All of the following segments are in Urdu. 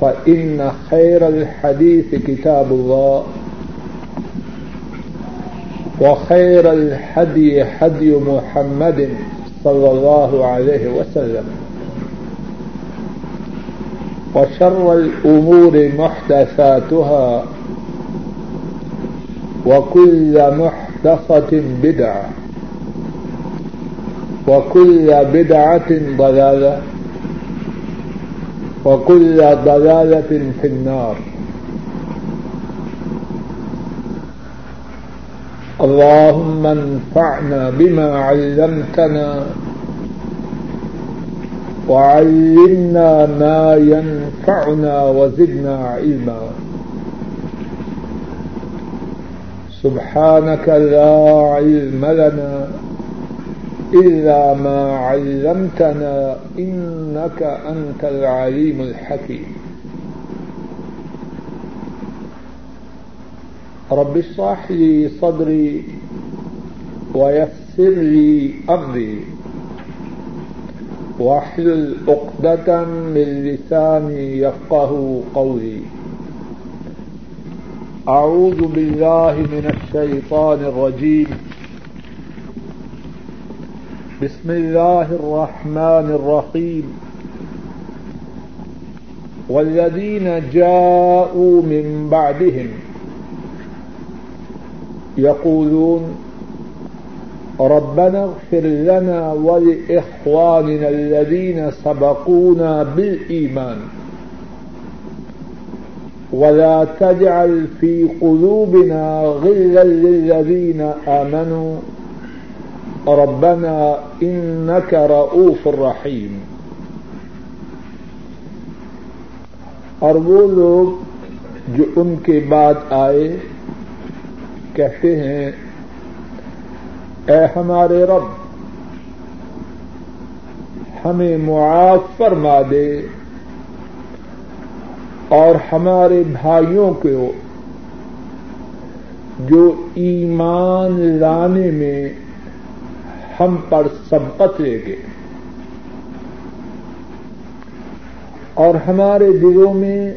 فإن خير الحديث كتاب الله وخير الحدي حدي محمد صلى الله عليه وسلم وشر الأمور محدثاتها وكل محدثة بدعة وكل بدعة ضلالة وكل ضلالة في النار. اللهم انفعنا بما علمتنا وعلمنا ما ينفعنا وزدنا علما. سبحانك لا علم لنا إلا ما علمتنا إنك أنت العليم الحكيم. رب اشرح لي صدري ويسر لي أمري. واحلل عقدة من لساني يفقه قولي. أعوذ بالله من الشيطان الرجيم. بسم الله الرحمن الرحيم. والذين جاءوا من بعدهم يقولون ربنا اغفر لنا ولإخواننا الذين سبقونا بالإيمان. ولا تجعل في قلوبنا غلا للذين آمنوا. ربنا إنك رؤوف رحيم اور وہ لوگ جو ان کے بعد آئے، کہتے ہیں، اے ہمارے رب، ہمیں معاف فرما دے اور ہمارے بھائیوں کو جو ایمان لانے میں ہم پر سبقت لے گئے۔ اور ہمارے دلوں میں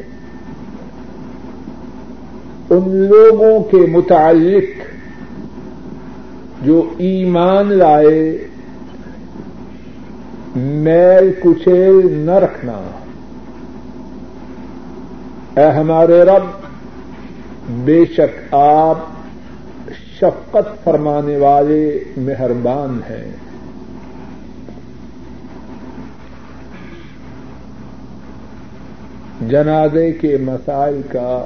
ان لوگوں کے متعلق جو ایمان لائے، میل کچیل نہ رکھنا۔ اے ہمارے رب، بے شک آپ شفقت فرمانے والے مہربان ہیں۔ جنازے کے مسائل کا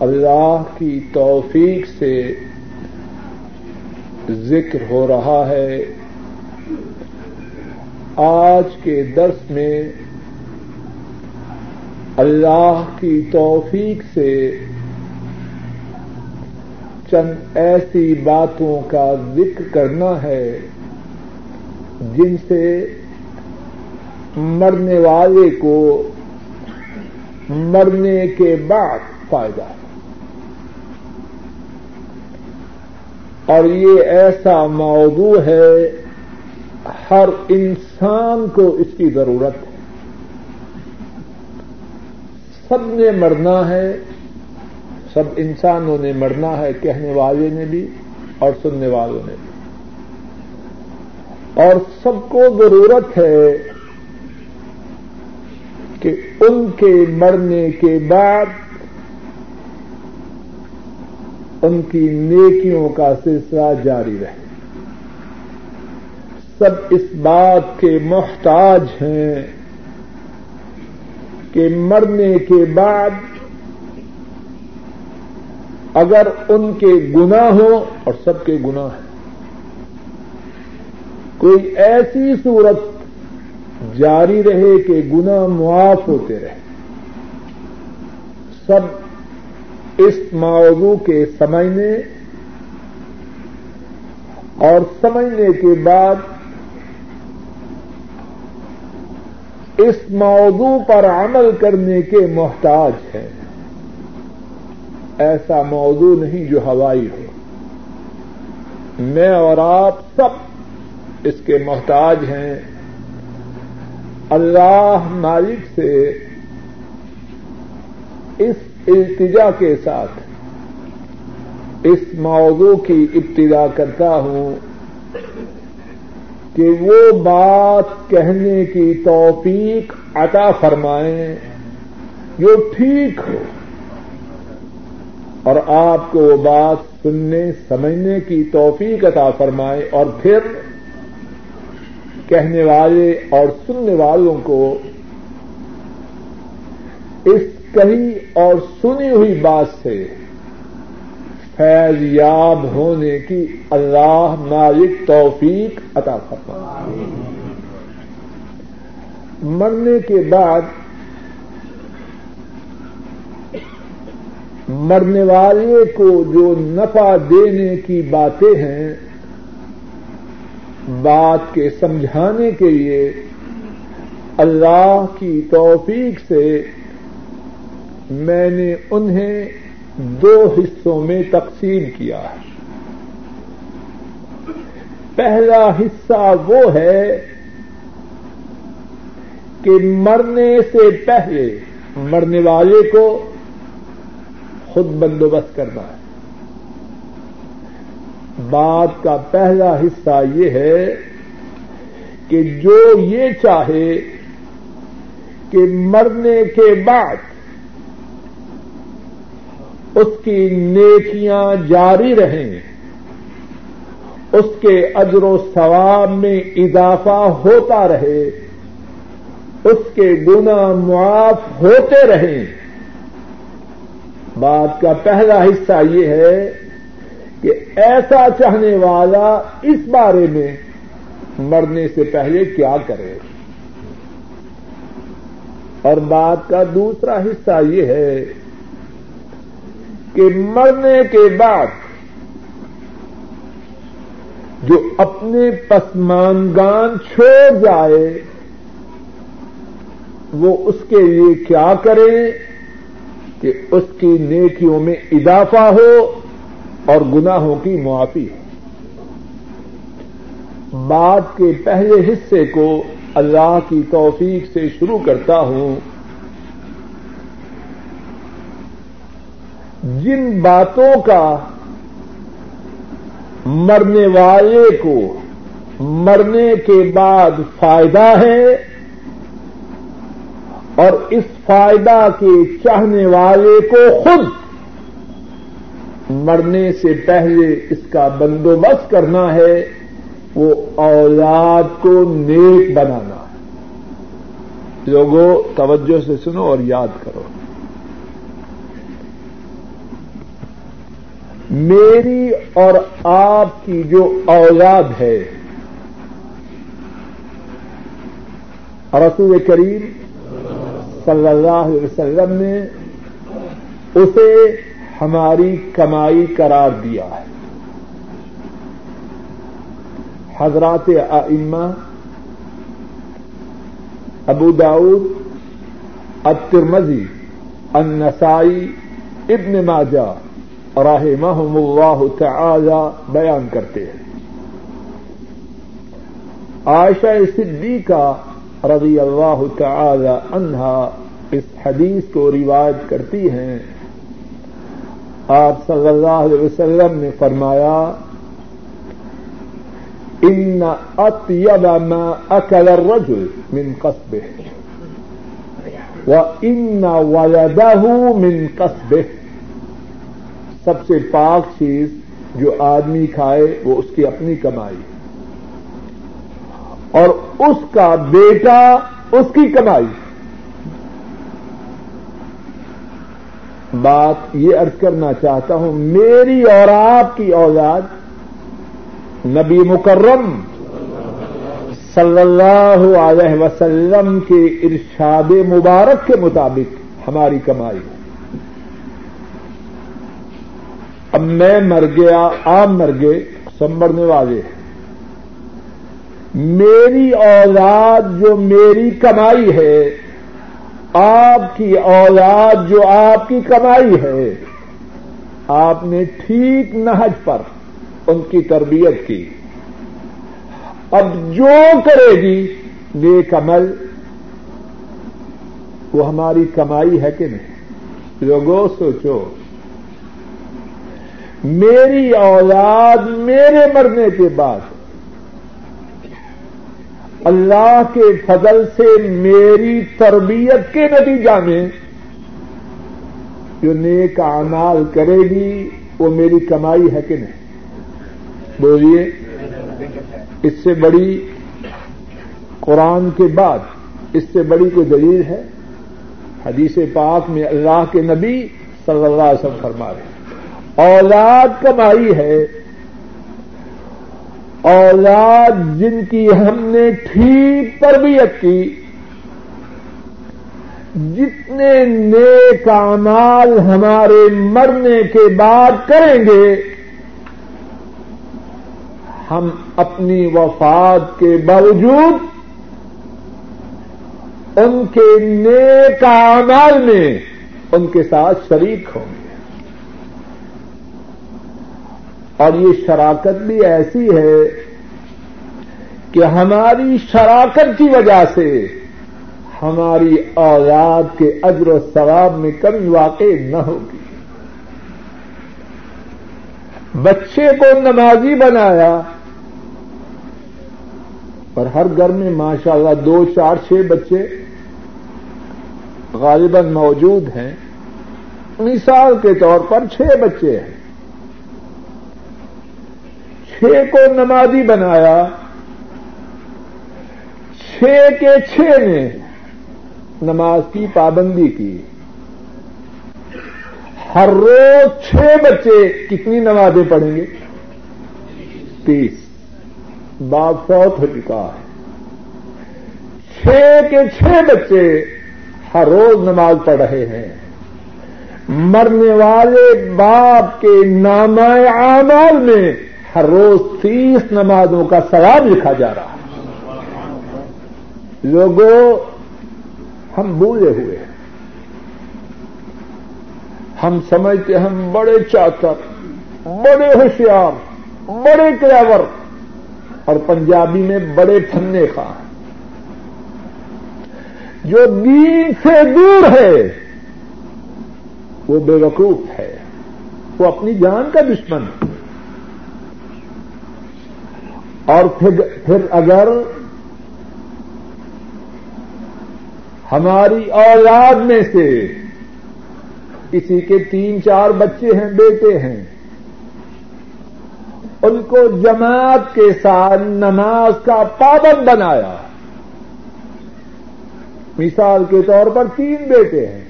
اللہ کی توفیق سے ذکر ہو رہا ہے۔ آج کے درس میں اللہ کی توفیق سے چند ایسی باتوں کا ذکر کرنا ہے جن سے مرنے والے کو مرنے کے بعد فائدہ ہے۔ اور یہ ایسا موضوع ہے، ہر انسان کو اس کی ضرورت ہے۔ سب نے مرنا ہے سب انسانوں نے مرنا ہے کہنے والے نے بھی اور سننے والوں نے بھی۔ اور سب کو ضرورت ہے کہ ان کے مرنے کے بعد ان کی نیکیوں کا سلسلہ جاری رہے۔ سب اس بات کے محتاج ہیں کہ مرنے کے بعد اگر ان کے گناہ ہوں اور سب کے گناہ ہیں۔ کوئی ایسی صورت جاری رہے کہ گناہ معاف ہوتے رہے۔ سب اس موضوع کے سمجھنے اور سمجھنے کے بعد اس موضوع پر عمل کرنے کے محتاج ہیں۔ ایسا موضوع نہیں جو ہوائی ہو۔ میں اور آپ سب اس کے محتاج ہیں۔ اللہ مالک سے اس التجا کے ساتھ اس موضوع کی ابتدا کرتا ہوں کہ وہ بات کہنے کی توفیق عطا فرمائیں جو ٹھیک ہو۔ اور آپ کو وہ بات سننے، سمجھنے کی توفیق عطا فرمائے اور پھر کہنے والے اور سننے والوں کو اس کہی اور سنی ہوئی بات سے فیض یاب ہونے کی اللہ مالک توفیق عطا فرما مرنے کے بعد مرنے والے کو جو نفع دینے کی باتیں ہیں، بات کے سمجھانے کے لیے اللہ کی توفیق سے میں نے انہیں دو حصوں میں تقسیم کیا ہے۔ پہلا حصہ وہ ہے کہ مرنے سے پہلے، مرنے والے کو خود بندوبست کرنا ہے۔ بات کا پہلا حصہ یہ ہے کہ جو یہ چاہے کہ مرنے کے بعد اس کی نیکیاں جاری رہیں، اس کے اجر و ثواب میں اضافہ ہوتا رہے، اس کے گنا معاف ہوتے رہیں۔ بات کا پہلا حصہ یہ ہے کہ ایسا چاہنے والا اس بارے میں مرنے سے پہلے کیا کرے؟ اور بات کا دوسرا حصہ یہ ہے کہ مرنے کے بعد جو اپنے پسمانگان چھوڑ جائے، وہ اس کے لیے کیا کریں؟ کہ اس کی نیکیوں میں اضافہ ہو اور گناہوں کی معافی ہو۔ بات کے پہلے حصے کو اللہ کی توفیق سے شروع کرتا ہوں۔ جن باتوں کا مرنے والے کو مرنے کے بعد فائدہ ہے اور اس فائدہ کے چاہنے والے کو خود مرنے سے پہلے اس کا بندوبست کرنا ہے، وہ اولاد کو نیک بنانا۔ ہے لوگوں، توجہ سے سنو اور یاد کرو۔ میری اور آپ کی جو اولاد ہے، رسول کریم صلی اللہ علیہ وسلم نے اسے ہماری کمائی قرار دیا ہے۔ حضرات ائمہ، ابو داود الترمذی، النسائی، ابن ماجہ رحمہم اللہ تعالی بیان کرتے ہیں۔ عائشہ صدیقہ رضی اللہ تعالی عنہا اس حدیث کو روایت کرتی ہیں۔ آپ صلی اللہ علیہ وسلم نے فرمایا، ان اطیب ما اکل الرجل من قصبه وہ ان من قصبے سب سے پاک چیز جو آدمی کھائے وہ اس کی اپنی کمائی۔ اور اس کا بیٹا اس کی کمائی۔ بات یہ ارض کرنا چاہتا ہوں، میری اور آپ کی اولاد نبی مکرم صلی اللہ علیہ وسلم کے ارشاد مبارک کے مطابق ہماری کمائی۔ اب میں مر گیا، آپ مر گئے سب مرنے والے ہیں۔ میری اولاد جو میری کمائی ہے، آپ کی اولاد جو آپ کی کمائی ہے، آپ نے ٹھیک نہج پر ان کی تربیت کی۔ اب جو کرے گی، نیک عمل، وہ ہماری کمائی ہے کہ نہیں؟ لوگوں، سوچو۔ میری اولاد میرے مرنے کے بعد اللہ کے فضل سے میری تربیت کے نتیجہ میں جو نیک اعمال کرے گی، وہ میری کمائی ہے کہ نہیں؟ بولیے، اس سے بڑی قرآن کے بعد اس سے بڑی کوئی دلیل ہے؟ حدیث پاک میں اللہ کے نبی صلی اللہ علیہ وسلم فرما رہے اولاد کمائی ہے اولاد جن کی ہم نے ٹھیک تربیت کی، جتنے نیک اعمال ہمارے مرنے کے بعد کریں گے، ہم اپنی وفات کے باوجود ان کے نیک اعمال میں ان کے ساتھ شریک ہوں گے۔ اور یہ شراکت بھی ایسی ہے کہ ہماری شراکت کی وجہ سے ہماری اولاد کے اجر و ثواب میں کمی واقع نہ ہوگی۔ بچے کو نمازی بنایا، اور ہر گھر میں ماشاء اللہ دو، چار، چھ بچے غالباً موجود ہیں۔ مثال کے طور پر چھ بچے ہیں۔ چھ کو نمازی بنایا چھ کے چھ نے نماز کی پابندی کی۔ ہر روز چھ بچے کتنی نمازیں پڑھیں گے؟ تیس۔ باپ فوت ہو چکا ہے۔ چھ کے چھ بچے ہر روز نماز پڑھ رہے ہیں۔ مرنے والے باپ کے نام اعمال میں ہر روز تیس نمازوں کا ثواب لکھا جا رہا ہے۔ لوگوں، ہم بھولے ہوئے ہیں۔ ہم سمجھتے ہم بڑے چاچر بڑے ہوشیار، بڑے کلیور، اور پنجابی میں بڑے پھنے کا جو دین سے دور ہے، وہ بے وقوف ہے۔ وہ اپنی جان کا دشمن ہے۔ اور پھر اگر ہماری اولاد میں سے کسی کے تین چار بچے ہیں، بیٹے ہیں، ان کو جماعت کے ساتھ نماز کا پابند بنایا، مثال کے طور پر تین بیٹے ہیں،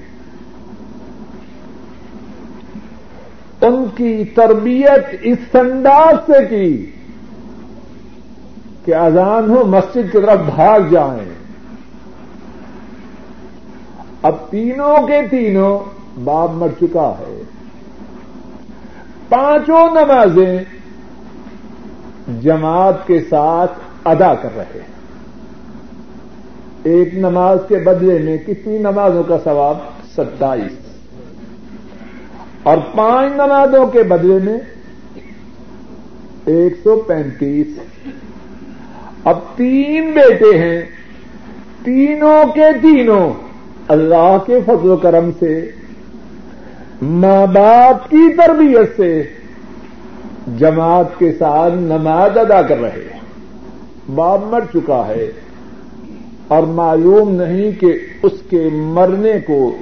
ان کی تربیت اس انداز سے کی کہ اذان ہو، مسجد کی طرف بھاگ جائیں۔ اب تینوں کے تینوں باپ مر چکا ہے۔ پانچوں نمازیں جماعت کے ساتھ ادا کر رہے ہیں۔ ایک نماز کے بدلے میں کتنی نمازوں کا ثواب؟ ستائیس۔ اور پانچ نمازوں کے بدلے میں ایک سو پینتیس۔ اب تین بیٹے ہیں، تینوں کے تینوں اللہ کے فضل و کرم سے، ماں باپ کی تربیت سے جماعت کے ساتھ نماز ادا کر رہے ہیں۔ باپ مر چکا ہے اور معلوم نہیں کہ اس کے مرنے کو،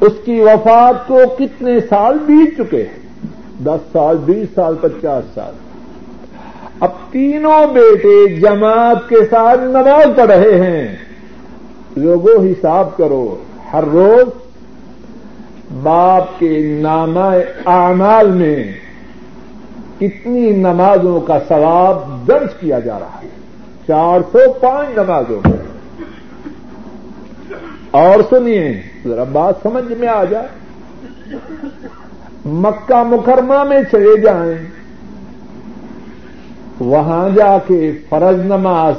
اس کی وفات کو کتنے سال بیت چکے ہیں۔ دس سال، بیس سال، پچاس سال۔ اب تینوں بیٹے جماعت کے ساتھ نماز پڑھ رہے ہیں۔ لوگوں حساب کرو، ہر روز باپ کے نامہ اعمال میں کتنی نمازوں کا ثواب درج کیا جا رہا ہے۔ چار سو پانچ نمازوں میں۔ اور سنیے، ذرا بات سمجھ میں آ جائے۔ مکہ مکرمہ میں چلے جائیں۔ وہاں جا کے فرض نماز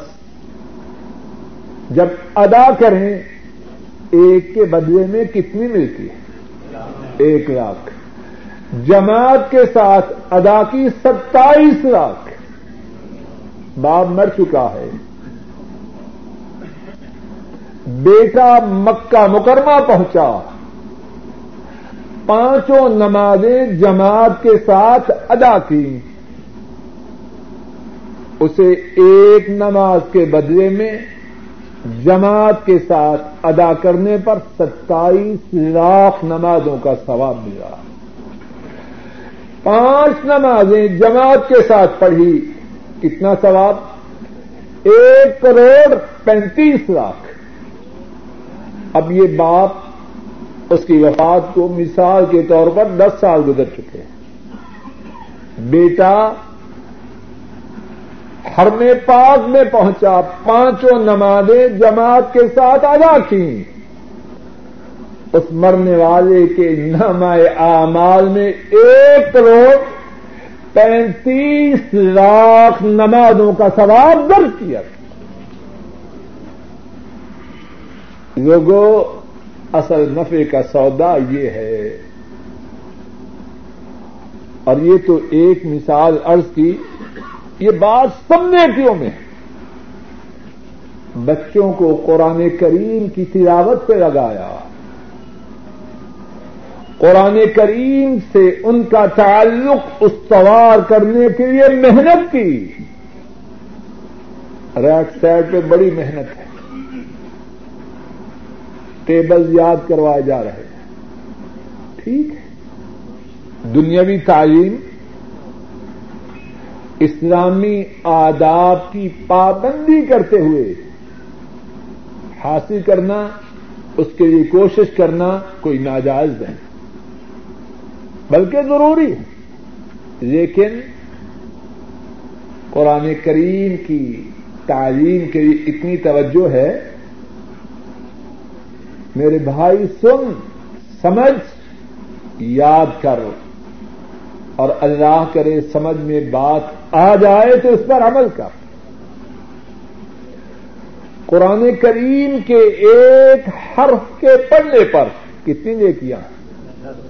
جب ادا کریں، ایک کے بدلے میں کتنی ملتی ہے؟ ایک لاکھ۔ جماعت کے ساتھ ادا کی ستائیس لاکھ۔ باپ مر چکا ہے۔ بیٹا مکہ مکرمہ پہنچا۔ پانچوں نمازیں جماعت کے ساتھ ادا کی اسے ایک نماز کے بدلے میں جماعت کے ساتھ ادا کرنے پر ستائیس لاکھ نمازوں کا ثواب ملا پانچ نمازیں جماعت کے ساتھ پڑھی، کتنا ثواب؟ ایک کروڑ پینتیس لاکھ۔ اب یہ باپ اس کی وفات کو مثال کے طور پر دس سال گزر چکے ہیں۔ بیٹا حرم پاک میں پہنچا، پانچوں نمازیں جماعت کے ساتھ ادا کی۔ اس مرنے والے کے نمائے اعمال میں ایک کروڑ پینتیس لاکھ نمازوں کا ثواب درج کیا۔ لوگوں اصل نفے کا سودا یہ ہے۔ اور یہ تو ایک مثال عرض کی یہ بات سب نیکیوں میں ہے۔ بچوں کو قرآن کریم کی تلاوت پہ لگایا۔ قرآن کریم سے ان کا تعلق استوار کرنے کے لیے محنت کی۔ ریٹ سائڈ پہ بڑی محنت ہے۔ ٹیبل یاد کروائے جا رہے ہیں۔ ٹھیک ہے۔ دنیاوی تعلیم اسلامی آداب کی پابندی کرتے ہوئے حاصل کرنا، اس کے لیے کوشش کرنا کوئی ناجائز نہیں۔ بلکہ ضروری ہے۔ لیکن قرآن کریم کی تعلیم کے لیے اتنی توجہ ہے۔ میرے بھائی، سن، سمجھ، یاد کر۔ اور اللہ کرے سمجھ میں بات آ جائے تو اس پر عمل کر۔ قرآن کریم کے ایک حرف کے پڑھنے پر کتنی نے کیا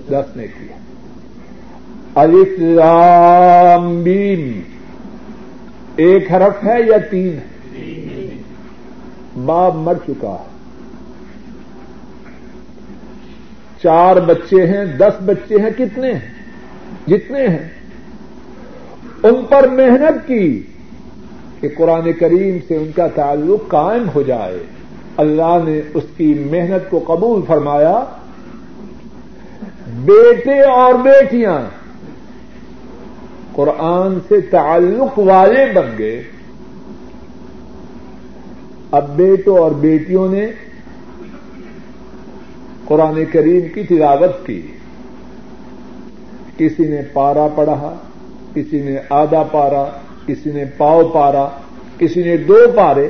دس نے کیا بیم ایک حرف ہے یا تین؟ ہے باپ مر چکا ہے۔ چار بچے ہیں، دس بچے ہیں، کتنے ہیں؟ جتنے ہیں؟ ان پر محنت کی کہ قرآن کریم سے ان کا تعلق قائم ہو جائے۔ اللہ نے اس کی محنت کو قبول فرمایا۔ بیٹے اور بیٹیاں، قرآن سے تعلق والے بن گئے۔ اب بیٹوں اور بیٹیوں نے قرآن کریم کی تلاوت کی۔ کسی نے پارا پڑھا۔ کسی نے آدھا پارا، کسی نے پاؤ پارا، کسی نے دو پارے۔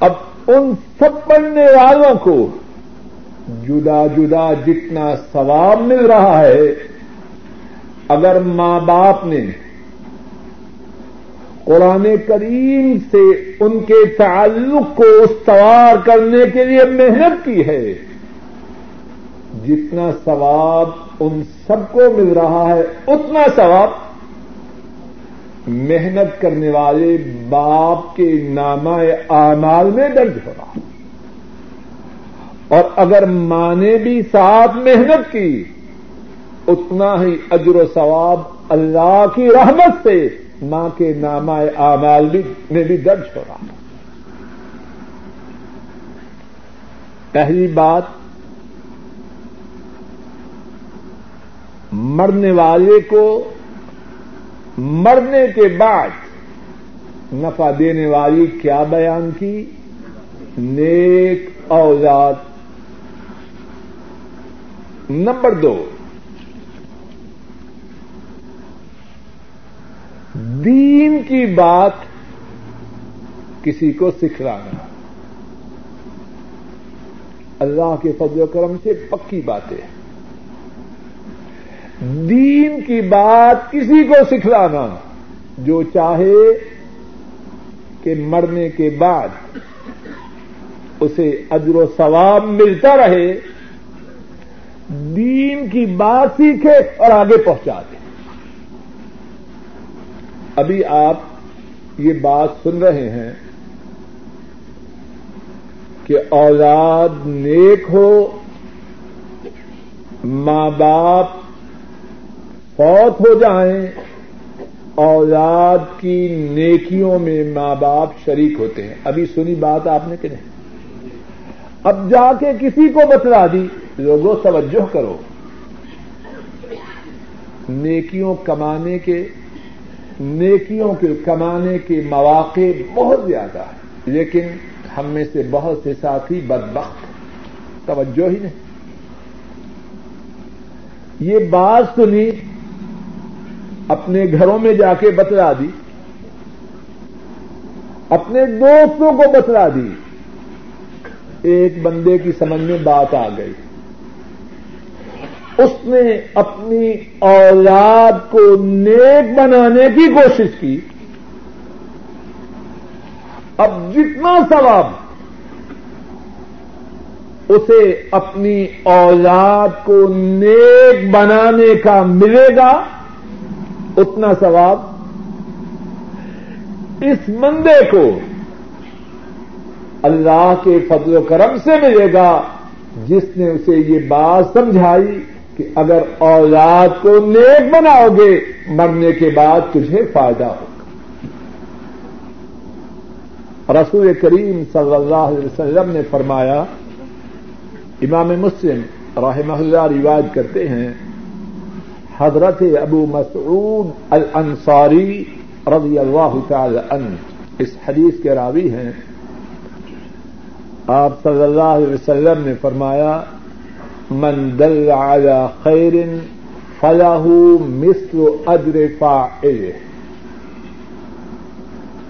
اب ان سب پڑھنے والوں کو جدا جدا جتنا ثواب مل رہا ہے، اگر ماں باپ نے قرآن کریم سے ان کے تعلق کو استوار کرنے کے لیے محنت کی ہے، جتنا ثواب ان سب کو مل رہا ہے، اتنا ثواب۔ محنت کرنے والے باپ کے نامہ اعمال میں درج ہو رہا اور اگر ماں نے بھی ساتھ محنت کی، اتنا ہی اجر و ثواب اللہ کی رحمت سے ماں کے نامہ اعمال میں بھی درج ہو رہا پہلی بات مرنے والے کو مرنے کے بعد نفع دینے والی کیا بیان کی؟ نیک اوزاد۔ نمبر دو، دین کی بات کسی کو سکھلانا۔ اللہ کے فضل و کرم سے پکی باتیں۔ دین کی بات کسی کو سکھلانا، جو چاہے کہ مرنے کے بعد اسے اجر و ثواب ملتا رہے، دین کی بات سیکھے اور آگے پہنچا دے۔ ابھی آپ یہ بات سن رہے ہیں کہ اولاد نیک ہو، ماں باپ فوت ہو جائیں، اولاد کی نیکیوں میں ماں باپ شریک ہوتے ہیں۔ ابھی سنی بات آپ نے کہ نہیں؟ اب جا کے کسی کو بتلا دی، لوگوں، توجہ کرو۔ نیکیوں کمانے کے، نیکیوں کے کمانے کے مواقع بہت زیادہ ہیں، لیکن ہم میں سے بہت سے ساتھی بدبخت توجہ ہی نہیں۔ یہ بات سنی اپنے گھروں میں جا کے بتلا دی۔ اپنے دوستوں کو بتلا دی۔ ایک بندے کی سمجھ میں بات آ گئی۔ اس نے اپنی اولاد کو نیک بنانے کی کوشش کی۔ اب جتنا ثواب اسے اپنی اولاد کو نیک بنانے کا ملے گا اتنا ثواب اس بندے کو اللہ کے فضل و کرم سے ملے گا جس نے اسے یہ بات سمجھائی کہ اگر اولاد کو نیک بناؤ گے، مرنے کے بعد تجھے فائدہ ہوگا۔ رسول کریم صلی اللہ علیہ وسلم نے فرمایا، امام مسلم رحمہ اللہ روایت کرتے ہیں حضرت ابو مسعود الانصاری رضی اللہ تعالی عنہ اس حدیث کے راوی ہیں۔ آپ صلی اللہ علیہ وسلم نے فرمایا، من دل على خیر فلاح مثل اجر فاعله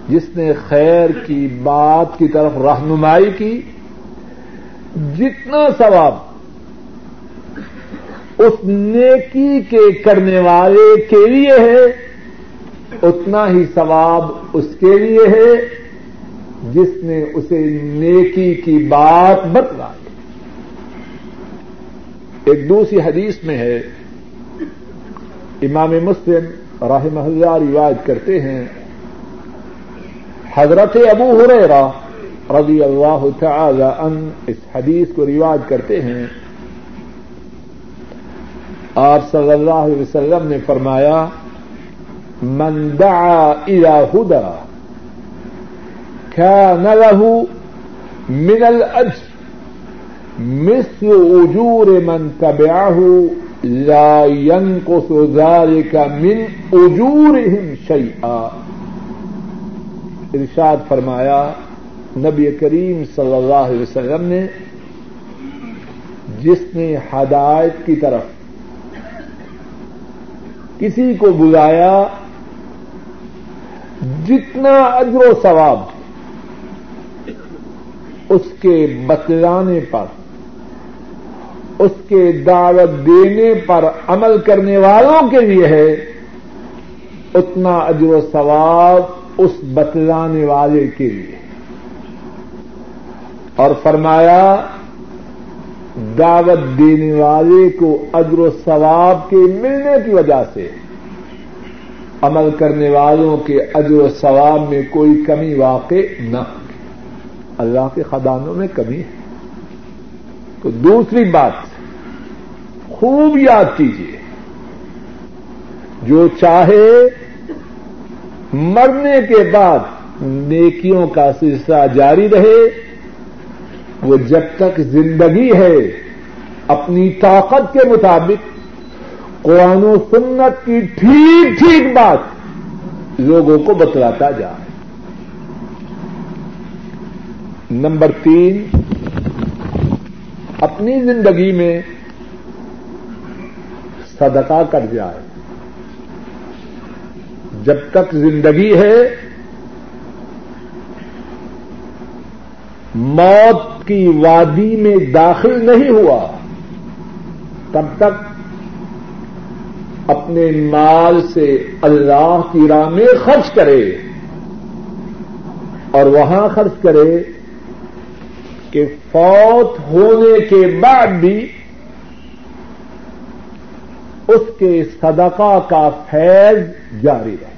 جس نے خیر کی بات کی طرف رہنمائی کی، جتنا ثواب اس نیکی کے کرنے والے کے لیے ہے، اتنا ہی ثواب اس کے لیے ہے جس نے اسے نیکی کی بات بتلائی ایک دوسری حدیث میں ہے، امام مسلم رحمہ اللہ روایت کرتے ہیں، حضرت ابو ہریرا رضی اللہ تعالی ان اس حدیث کو رواج کرتے ہیں۔ آپ صلی اللہ علیہ وسلم نے فرمایا، من دعا الى ہدا كان له من الاجر مثل اجور من تبعه لا ينقص ذلك من اجورهم شيئا. ارشاد فرمایا، نبی کریم صلی اللہ علیہ وسلم نے جس نے ہدایت کی طرف کسی کو بلایا جتنا اجر و ثواب اس کے بتلانے پر، اس کے دعوت دینے پر عمل کرنے والوں کے لیے ہے، اتنا اجر و ثواب اس بتلانے والے کے لیے۔ اور فرمایا دعوت دینے والے کو اجر و ثواب کے ملنے کی وجہ سے عمل کرنے والوں کے اجر و ثواب میں کوئی کمی واقع نہ اللہ کے خدانوں میں کمی ہے۔ تو دوسری بات، خوب یاد کیجیے جو چاہے مرنے کے بعد نیکیوں کا سلسلہ جاری رہے وہ جب تک زندگی ہے، اپنی طاقت کے مطابق، قرآن و سنت کی ٹھیک ٹھیک بات لوگوں کو بتلاتا جائے۔ نمبر تین، اپنی زندگی میں صدقہ کر جائے۔ جب تک زندگی ہے، موت کی وادی میں داخل نہیں ہوا، تب تک اپنے مال سے اللہ کی راہ میں خرچ کرے اور وہاں خرچ کرے کہ فوت ہونے کے بعد بھی اس کے صدقہ کا فیض جاری رہے۔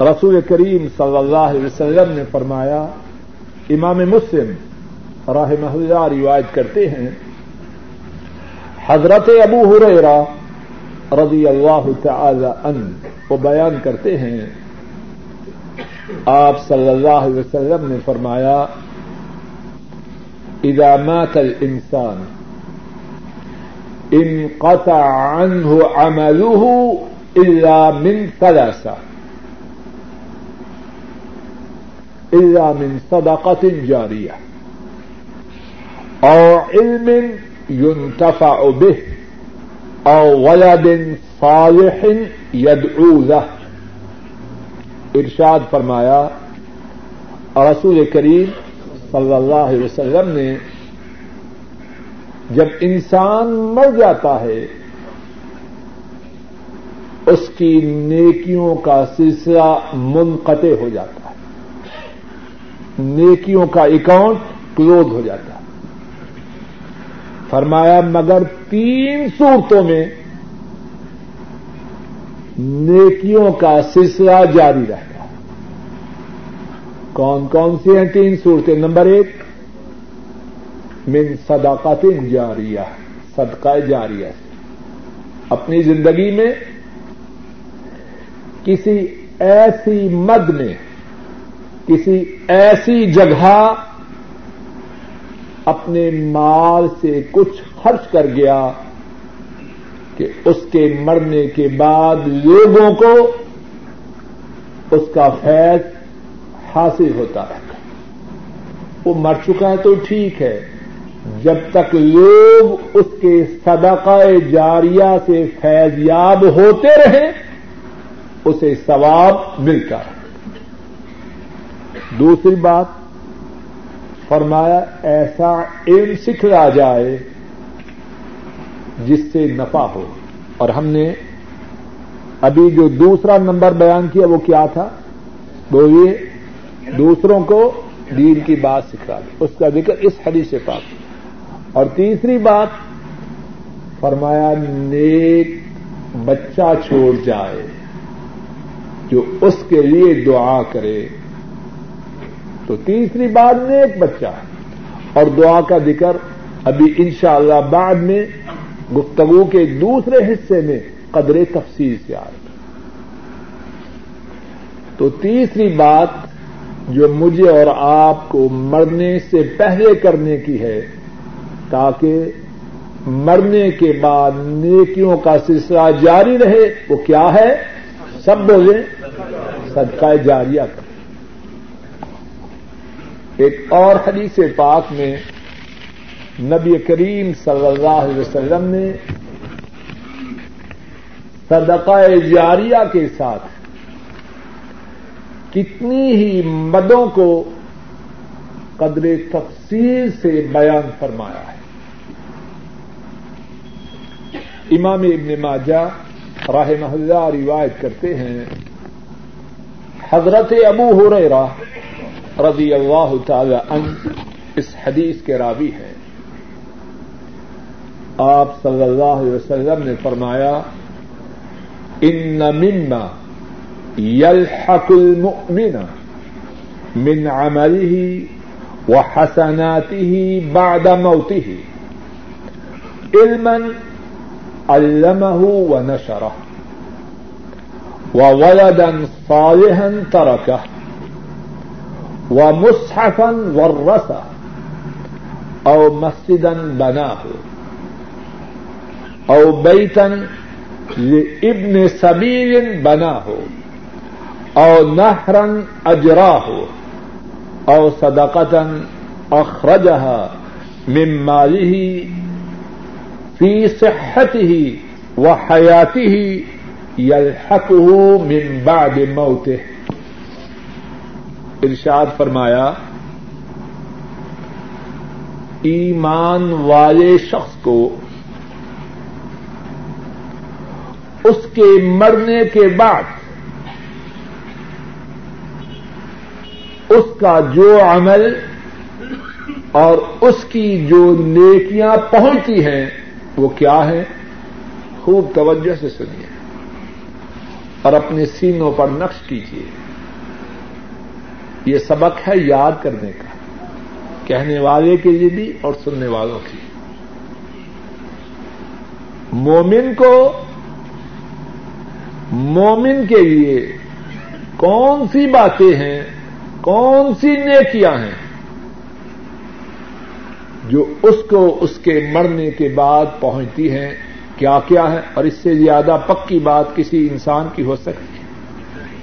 رسول کریم صلی اللہ علیہ وسلم نے فرمایا، امام مسلم راہ اللہ روایت کرتے ہیں، حضرت ابو ہریرا رضی اللہ تعالی ان وہ بیان کرتے ہیں۔ آپ صلی اللہ علیہ وسلم نے فرمایا، اذا مات الانسان، انقطع عنه عمله الا من ثلاثه الا من صدقه جاريه او علم ينتفع به او ولد صالح يدعو له. ارشاد فرمایا، رسول کریم صلی اللہ علیہ وسلم نے جب انسان مر جاتا ہے، اس کی نیکیوں کا سلسلہ منقطع ہو جاتا ہے۔ نیکیوں کا اکاؤنٹ کلوز ہو جاتا ہے۔ فرمایا، مگر تین صورتوں میں نیکیوں کا سلسلہ جاری رہتا کون کون سی ہیں تین صورتیں؟ نمبر ایک، من صداقت جاریہ، صدقہ جاریہ۔ اپنی زندگی میں کسی ایسی مد میں کسی ایسی جگہ اپنے مال سے کچھ خرچ کر گیا کہ اس کے مرنے کے بعد لوگوں کو اس کا فیض حاصل ہوتا رہتا وہ مر چکا ہے تو ٹھیک ہے۔ جب تک لوگ اس کے صدقہ جاریہ سے فیض یاب ہوتے رہے اسے ثواب ملتا ہے۔ دوسری بات، فرمایا ایسا علم سکھلا جائے جس سے نفع ہو۔ اور ہم نے ابھی جو دوسرا نمبر بیان کیا وہ کیا تھا؟ وہ یہ دوسروں کو دین کی بات سکھا دی اس کا ذکر اس حدیث سے پاک اور تیسری بات، فرمایا نیک بچہ چھوڑ جائے جو اس کے لیے دعا کرے۔ تو تیسری بات نیک بچہ اور دعا کا ذکر ابھی انشاءاللہ اللہ بعد میں گفتگو کے دوسرے حصے میں قدر تفصیل سے آ تو تیسری بات جو مجھے اور آپ کو مرنے سے پہلے کرنے کی ہے، تاکہ مرنے کے بعد نیکیوں کا سلسلہ جاری رہے، وہ کیا ہے؟ سب بولے صدقہ جاریہ کر ایک اور حدیث پاک میں نبی کریم صلی اللہ علیہ وسلم نے صدقہ جاریہ کے ساتھ کتنی ہی مدوں کو قدر تفصیل سے بیان فرمایا ہے۔ امام ابن ماجہ راہ محلہ روایت کرتے ہیں، حضرت ابو ہو رہے رضی اللہ تعالی عنہ اس حدیث کے راوی ہیں۔ آپ صلی اللہ علیہ وسلم نے فرمایا، ان مما يلحق المؤمن من عمله وحسناته بعد موته علما علمه ونشره وولدا صالحا تركه و مصحفن ورسا او مسجدن بنا ہو او بیتن ابن سبیر بنا ہو او نہرن اجرا ہو او صدقتن اخرجہ ممالی فی صحته و حیاتی ہی من بعد موته. ارشاد فرمایا، ایمان والے شخص کو اس کے مرنے کے بعد اس کا جو عمل اور اس کی جو نیکیاں پہنچتی ہیں، وہ کیا ہے خوب توجہ سے سنیے اور اپنے سینوں پر نقش کیجیے۔ یہ سبق ہے یاد کرنے کا، کہنے والے کے لیے بھی اور سننے والوں کی مومن کو، مومن کے لیے کون سی باتیں ہیں، کون سی نیکیاں ہیں جو اس کو اس کے مرنے کے بعد پہنچتی ہیں؟ کیا کیا ہے اور اس سے زیادہ پکی بات کسی انسان کی ہو سکتی ہے۔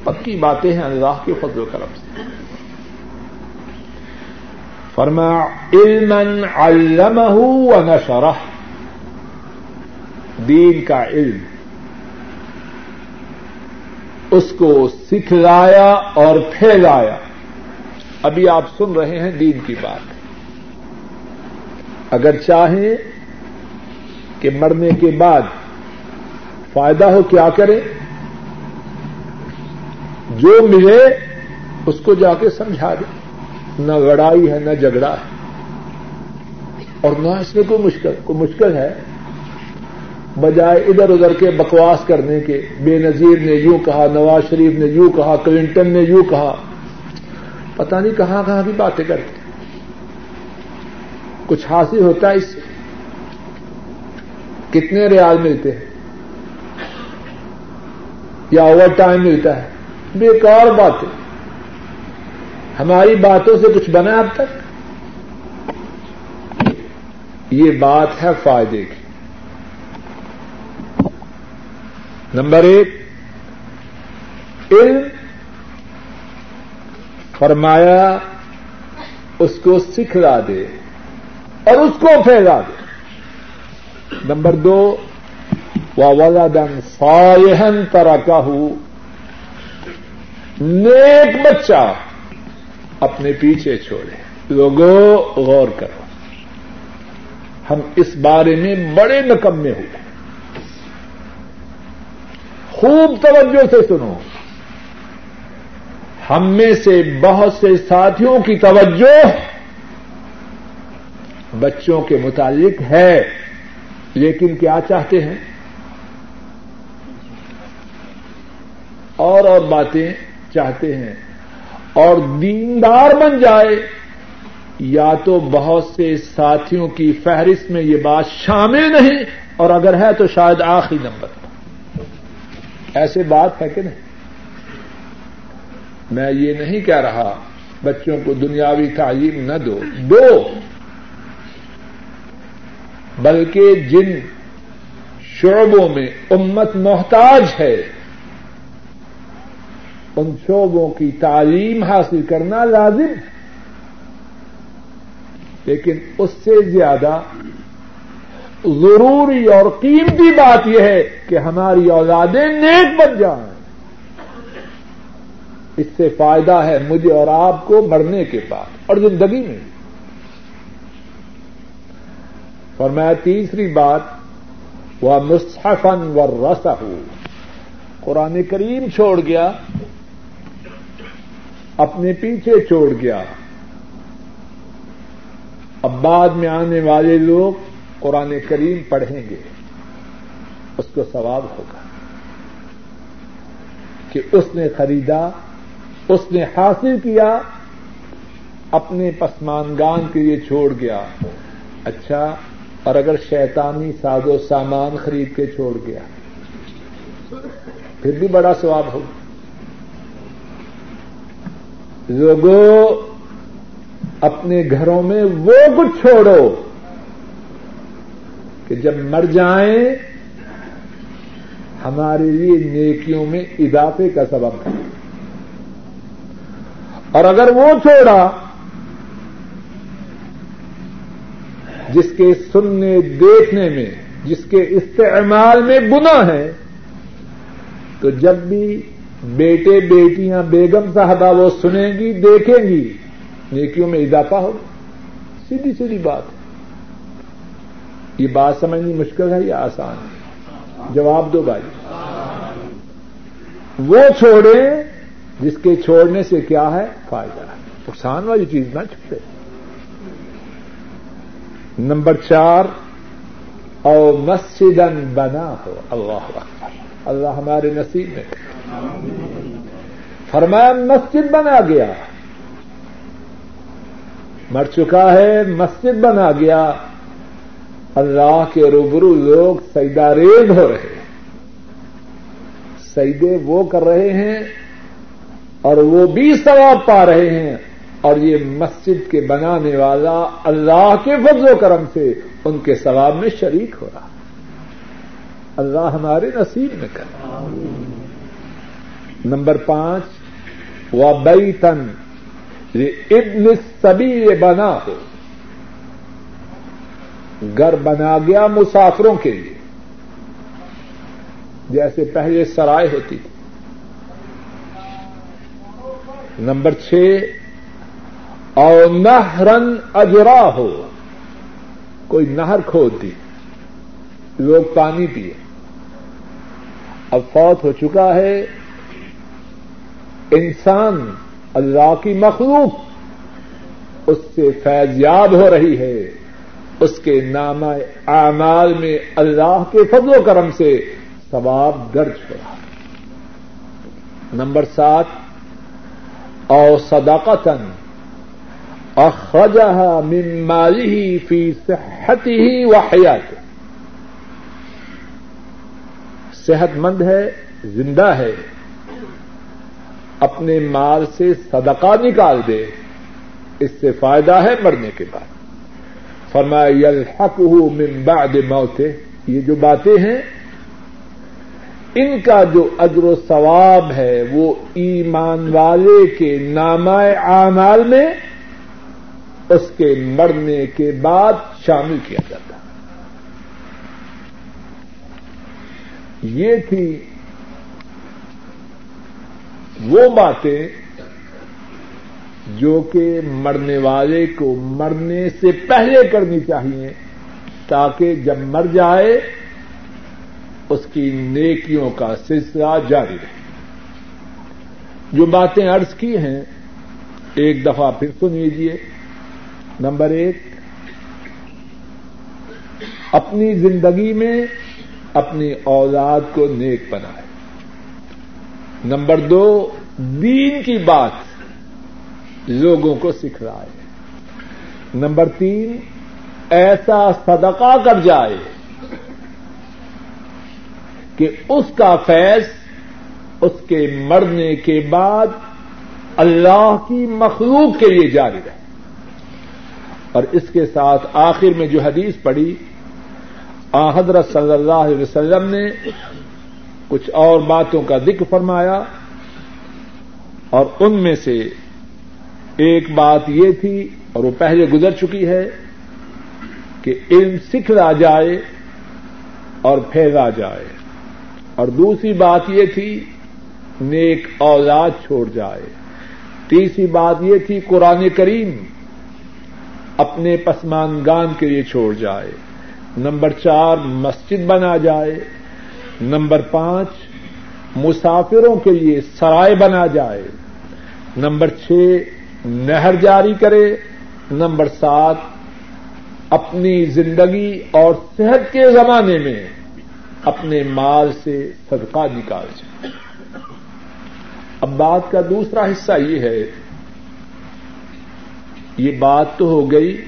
پکی باتیں ہیں اللہ کے فضل و کرم سے۔ فرما علم علمہ و نشرہ دین کا علم. اس کو سکھلایا اور پھیلایا. ابھی آپ سن رہے ہیں دین کی بات. اگر چاہیں کہ مرنے کے بعد فائدہ ہو کیا کریں جو ملے اس کو جا کے سمجھا دیں نہ لڑائی ہے، نہ جھگڑا ہے۔ اور نہ اس میں کوئی مشکل کوئی مشکل ہے۔ بجائے ادھر ادھر کے بکواس کرنے کے۔ بے نظیر نے یوں کہا، نواز شریف نے یوں کہا، کلنٹن نے یوں کہا۔ پتہ نہیں کہاں کہاں کی باتیں کرتے کچھ حاصل ہوتا ہے اس سے۔ کتنے ریال ملتے ہیں؟ یا اوور ٹائم ملتا ہے۔ بیکار باتیں۔ ہماری باتوں سے کچھ بنا اب تک؟ یہ بات ہے فائدے کی۔ نمبر ایک، علم فرمایا اس کو سکھلا دے اور اس کو پھیلا دے۔ نمبر دو ولادن فائہن طرح کا ہوں نیک بچہ۔ اپنے پیچھے چھوڑے۔ لوگوں غور کرو۔ ہم اس بارے میں بڑے نکمے ہوئے۔ خوب توجہ سے سنو۔ ہم میں سے بہت سے ساتھیوں کی توجہ بچوں کے متعلق ہے، لیکن کیا چاہتے ہیں؟ اور اور باتیں چاہتے ہیں۔ اور دیندار بن جائے، یا تو بہت سے ساتھیوں کی فہرست میں یہ بات شامل نہیں، اور اگر ہے تو شاید آخری نمبر۔ ایسے بات ہے کہ نہیں؟ میں یہ نہیں کہہ رہا، بچوں کو دنیاوی تعلیم نہ دو دو۔ بلکہ جن شعبوں میں امت محتاج ہے ان شعبوں کی تعلیم حاصل کرنا لازم لیکن اس سے زیادہ ضروری اور قیمتی بات یہ ہے کہ ہماری اولادیں نیک بن جائیں۔ اس سے فائدہ ہے مجھے اور آپ کو مرنے کے بعد اور زندگی میں۔ اور میں تیسری بات وہ مصحفن و رس قرآن کریم چھوڑ گیا اپنے پیچھے چھوڑ گیا۔ اب بعد میں آنے والے لوگ قرآن کریم پڑھیں گے۔ اس کو ثواب ہوگا کہ اس نے خریدا، اس نے حاصل کیا، اپنے پسمانگان کے لیے چھوڑ گیا۔ اچھا اور اگر شیطانی ساز و سامان خرید کے چھوڑ گیا، پھر بھی بڑا سواب ہوگا۔ لوگوں اپنے گھروں میں وہ کچھ چھوڑو کہ جب مر جائیں، ہمارے لیے نیکیوں میں اضافے کا سبب ہے۔ اور اگر وہ چھوڑا، جس کے سننے، دیکھنے میں، جس کے استعمال میں گنا ہے، تو جب بھی بیٹے بیٹیاں بیگم صاحبہ وہ سنیں گی، دیکھیں گی۔ نیکیوں میں اضافہ ہوگا سیدھی سیدھی بات۔ یہ بات سمجھنی مشکل ہے یا آسان ہے؟ جواب دو بھائی۔ وہ چھوڑے جس کے چھوڑنے سے کیا ہے؟ فائدہ ہے۔ نقصان والی چیز نہ چھوڑے نمبر چار اور مسجد بنا ہو۔ اللہ اکبر۔ اللہ ہمارے نصیب میں فرمایا، مسجد بنا گیا۔ مر چکا ہے، مسجد بنا گیا۔ اللہ کے روبرو لوگ سیدا ریز ہو رہے سیدے وہ کر رہے ہیں اور وہ بھی ثواب پا رہے ہیں۔ اور یہ مسجد کے بنانے والا اللہ کے فضل و کرم سے ان کے ثواب میں شریک ہو رہا۔ اللہ ہمارے نصیب میں کر نمبر پانچ و بئی تن ابن سبھی بنا ہو گھر بنا گیا مسافروں کے لیے۔ جیسے پہلے سرائے ہوتی تھی۔ نمبر چھ اور نہرن اجرا ہو کوئی نہر کھود دی۔ لوگ پانی پیے۔ اب فوت ہو چکا ہے۔ انسان اللہ کی مخلوق اس سے فیضیاب ہو رہی ہے، اس کے نام اعمال میں اللہ کے فضل و کرم سے ثواب درج ہو رہا نمبر سات، او صداقتن اخرجہ من مالی فی صحتی و حیات صحت مند ہے، زندہ ہے۔ اپنے مال سے صدقہ نکال دے، اس سے فائدہ ہے مرنے کے بعد۔ فرمایا من بعد موت یہ جو باتیں ہیں، ان کا جو اجر و ثواب ہے، وہ ایمان والے کے نامہ اعمال میں اس کے مرنے کے بعد شامل کیا جاتا۔ یہ تھی وہ باتیں جو کہ مرنے والے کو مرنے سے پہلے کرنی چاہیے تاکہ جب مر جائے اس کی نیکیوں کا سلسلہ جاری رہے۔ جو باتیں عرض کی ہیں، ایک دفعہ پھر سن لیجیے نمبر ایک، اپنی زندگی میں اپنی اولاد کو نیک بنائے۔ نمبر دو، دین کی بات لوگوں کو سکھلائے نمبر تین، ایسا صدقہ کر جائے کہ اس کا فیض اس کے مرنے کے بعد اللہ کی مخلوق کے لیے جاری رہے۔ اور اس کے ساتھ آخر میں جو حدیث پڑی آ حضرت صلی اللہ علیہ وسلم نے کچھ اور باتوں کا ذکر فرمایا اور ان میں سے ایک بات یہ تھی اور وہ پہلے گزر چکی ہے کہ علم سکھلا جائے اور پھیلا جائے اور دوسری بات یہ تھی نیک اولاد چھوڑ جائے تیسری بات یہ تھی قرآن کریم اپنے پسمانگان کے لیے چھوڑ جائے نمبر چار مسجد بنا جائے نمبر پانچ، مسافروں کے لیے سرائے بنا جائے۔ نمبر چھ، نہر جاری کرے۔ نمبر سات، اپنی زندگی اور صحت کے زمانے میں اپنے مال سے صدقہ نکال جائے۔ اب بات کا دوسرا حصہ یہ ہے، یہ بات تو ہو گئی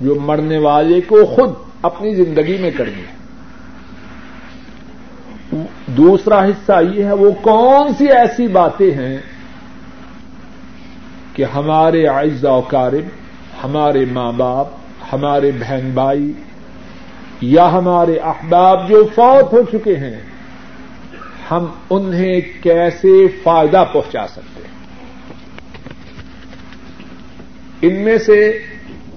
جو مرنے والے کو خود اپنی زندگی میں کرنی ہے۔ دوسرا حصہ یہ ہے، وہ کون سی ایسی باتیں ہیں کہ ہمارے اعزا و کارب ہمارے ماں باپ، ہمارے بہن بھائی یا ہمارے احباب جو فوت ہو چکے ہیں، ہم انہیں کیسے فائدہ پہنچا سکتے ہیں؟ ان میں سے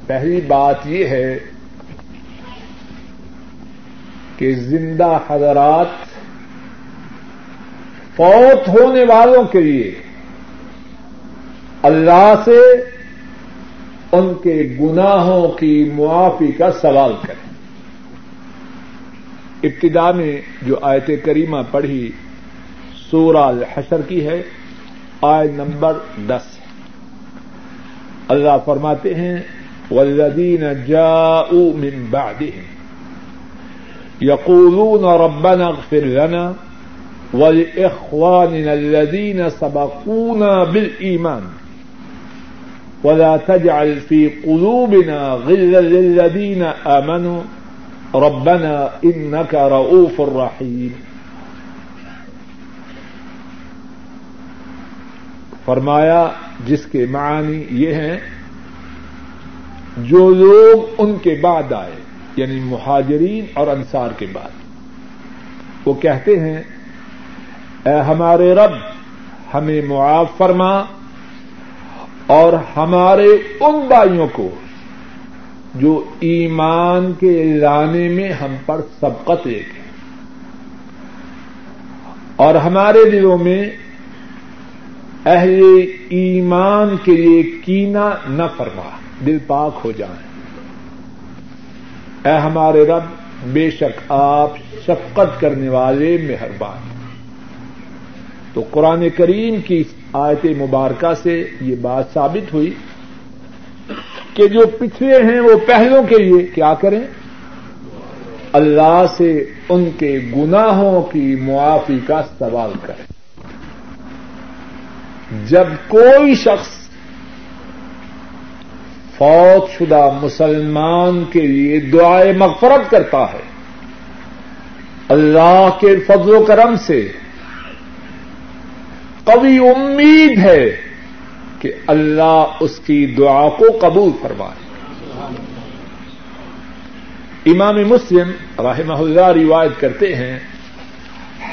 پہلی بات یہ ہے کہ زندہ حضرات فوت ہونے والوں کے لیے اللہ سے ان کے گناہوں کی معافی کا سوال کریں۔ ابتدا میں جو آیت کریمہ پڑھی، سورہ الحشر کی ہے، آیت نمبر دس۔ اللہ فرماتے ہیں والذین جاءوا من بعدهم، يقولون ربنا اغفر لنا ولإخواننا الذين سبقونا بالإيمان. ولا تجعل في قلوبنا غلا للذين آمنوا. ربنا انك رؤوف رحیم فرمایا، جس کے معنی یہ ہیں، جو لوگ ان کے بعد آئے یعنی مہاجرین اور انصار کے بعد. وہ کہتے ہیں اے ہمارے رب، ہمیں معاف فرما اور ہمارے ان بھائیوں کو جو ایمان کے لانے میں ہم پر سبقت لے گئے اور ہمارے دلوں میں اہل ایمان کے لیے کینا نہ فرما، دل پاک ہو جائیں۔ اے ہمارے رب، بے شک آپ شفقت کرنے والے مہربان۔ تو قرآن کریم کی آیت مبارکہ سے یہ بات ثابت ہوئی کہ جو پچھلے ہیں وہ پہلوں کے لیے کیا کریں؟ اللہ سے ان کے گناہوں کی معافی کا سوال کریں۔ جب کوئی شخص فوت شدہ مسلمان کے لیے دعائے مغفرت کرتا ہے، اللہ کے فضل و کرم سے کبھی امید ہے کہ اللہ اس کی دعا کو قبول فرمائے۔ امام مسلم رحمہ اللہ روایت کرتے ہیں،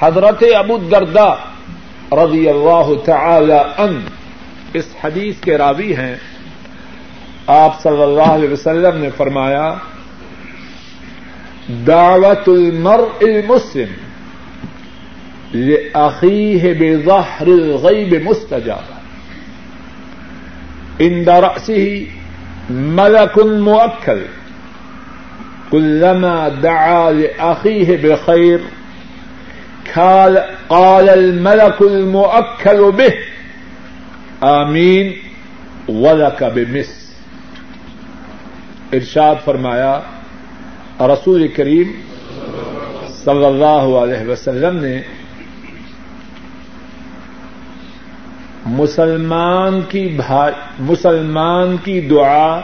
حضرت ابو دردا رضی اللہ تعالی ان اس حدیث کے راوی ہیں۔ آپ صلی اللہ علیہ وسلم نے فرمایا، دعوت المرء المسلم لأخيه بظهر الغيب مستجابہ عند رأسه ملك مؤكل. كلما دعا لأخيه بخير قال الملك المؤكل به، آمين، ولك بمس ارشاد فرمایا، رسول کریم صلی اللہ علیہ وسلم نے مسلمان کی مسلمان کی دعا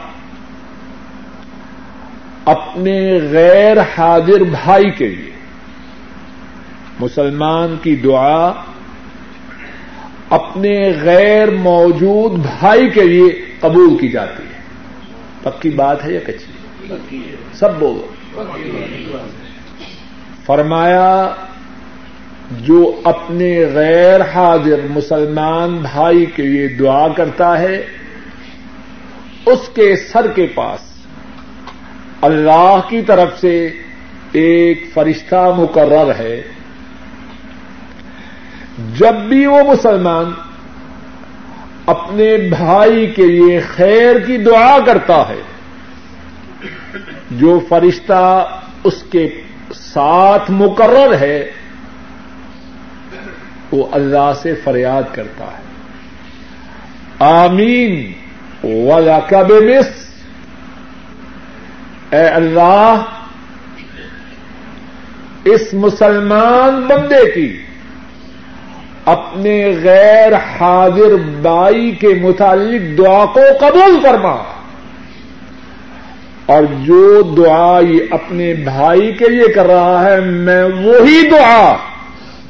اپنے غیر حاضر بھائی کے لیے۔ مسلمان کی دعا اپنے غیر موجود بھائی کے لیے قبول کی جاتی ہے۔ پکی بات ہے یا کچی؟ سب بولو۔ فرمایا جو اپنے غیر حاضر مسلمان بھائی کے لیے دعا کرتا ہے، اس کے سر کے پاس اللہ کی طرف سے ایک فرشتہ مقرر ہے۔ جب بھی وہ مسلمان اپنے بھائی کے لیے خیر کی دعا کرتا ہے، جو فرشتہ اس کے ساتھ مقرر ہے وہ اللہ سے فریاد کرتا ہے۔ آمین۔ ولا کب مس اے اللہ، اس مسلمان بندے کی اپنے غیر حاضر بائی کے متعلق دعا کو قبول فرما۔ اور جو دعا یہ اپنے بھائی کے لیے کر رہا ہے، میں وہی دعا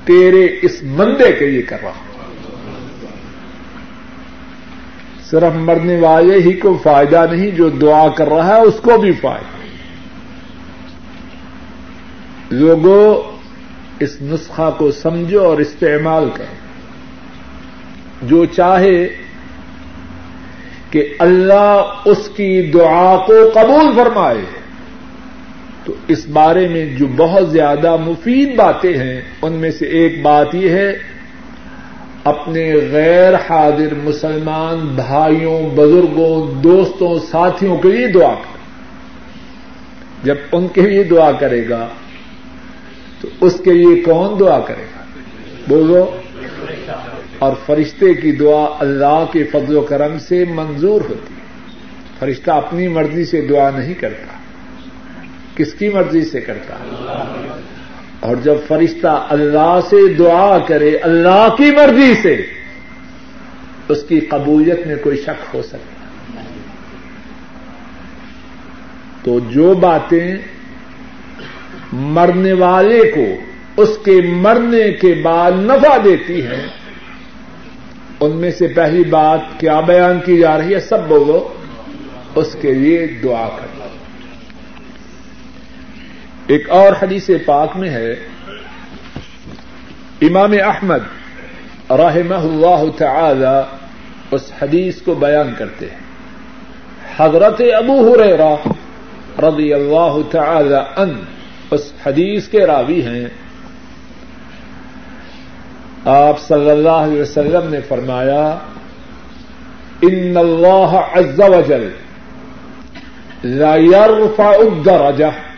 تیرے اس بندے کے لیے کر رہا ہوں۔ صرف مرنے والے ہی کو فائدہ نہیں، جو دعا کر رہا ہے اس کو بھی فائدہ۔ لوگوں اس نسخہ کو سمجھو اور استعمال کرو۔ جو چاہے کہ اللہ اس کی دعا کو قبول فرمائے۔ تو اس بارے میں جو بہت زیادہ مفید باتیں ہیں، ان میں سے ایک بات یہ ہے، اپنے غیر حاضر مسلمان بھائیوں، بزرگوں، دوستوں، ساتھیوں کے لیے دعا کر۔ جب ان کے لیے دعا کرے گا، تو اس کے لیے کون دعا کرے گا؟ بولو۔ اور فرشتے کی دعا اللہ کے فضل و کرم سے منظور ہوتی ہے۔ فرشتہ اپنی مرضی سے دعا نہیں کرتا۔ کس کی مرضی سے کرتا اور جب فرشتہ اللہ سے دعا کرے، اللہ کی مرضی سے، اس کی قبولیت میں کوئی شک ہو سکتا تو جو باتیں مرنے والے کو اس کے مرنے کے بعد نفع دیتی ہیں، ان میں سے پہلی بات کیا بیان کی جا رہی ہے؟ سب بولو اس کے لیے دعا کرنا ایک اور حدیث پاک میں ہے۔ امام احمد رحمہ اللہ تعالی اس حدیث کو بیان کرتے ہیں۔ حضرت ابو ہریرہ رضی اللہ تعالی ان اس حدیث کے راوی ہیں۔ آپ صلی اللہ علیہ وسلم نے فرمایا، ان اللہ عز وجل لا يرفع الدرجة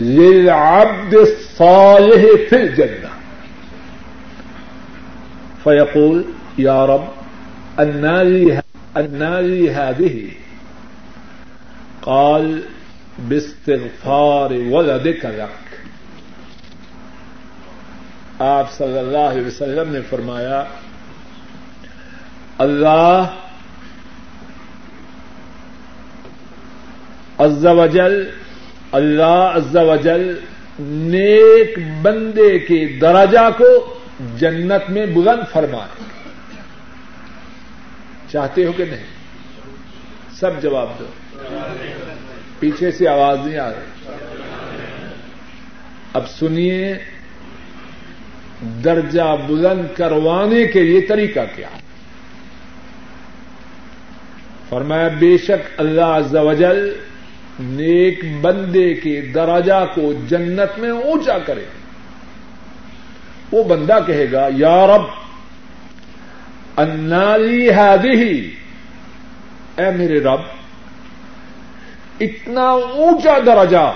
للعبد الصالح في الجنة. فيقول، يا رب أنا لي هذه. قال، باستغفار ولدك لك. آپ صلی اللہ علیہ وسلم نے فرمایا، اللہ عز وجل اللہ عز وجل نیک بندے کے درجہ کو جنت میں بلند فرمائے۔ چاہتے ہو کہ نہیں؟ سب جواب دو۔ پیچھے سے آواز نہیں آ رہی۔ اب سنیے، درجہ بلند کروانے کے لیے طریقہ کیا؟ فرمایا، بے شک اللہ عز و جل نیک بندے کے درجہ کو جنت میں اونچا کرے وہ بندہ کہے گا، یا رب انالی ہادی اے میرے رب، اتنا اونچا درجہ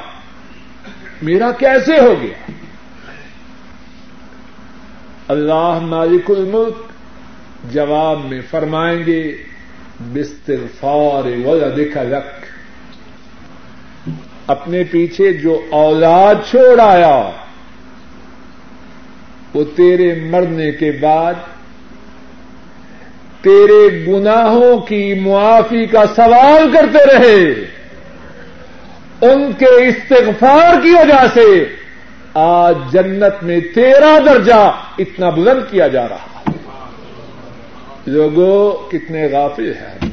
میرا کیسے ہو گیا؟ اللہ مالک الملک جواب میں فرمائیں گے بستر فار ولدک لک۔ اپنے پیچھے جو اولاد چھوڑ آیا، وہ تیرے مرنے کے بعد تیرے گناہوں کی معافی کا سوال کرتے رہے۔ ان کے استغفار کی وجہ سے آج جنت میں تیرا درجہ اتنا بلند کیا جا رہا۔ لوگوں کتنے غافل ہیں۔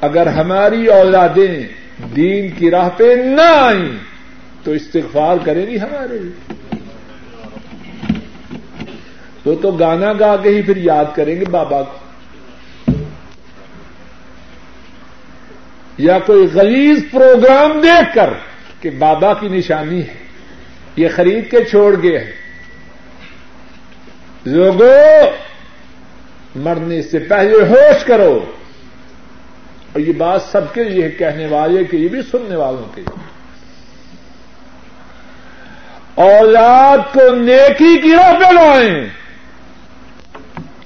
اگر ہماری اولادیں دین کی راہ پہ نہ آئیں تو استغفار کریں گی ہمارے لیے۔ وہ تو گانا گا کے ہی پھر یاد کریں گے بابا کو۔ یا کوئی غلیظ پروگرام دیکھ کر کہ بابا کی نشانی ہے، یہ خرید کے چھوڑ گئے ہیں۔ لوگوں مرنے سے پہلے ہوش کرو۔ اور یہ بات سب کے لیے کہنے والے کے لیے بھی سننے والوں کے اولاد کو نیکی کی راہ پہ لائیں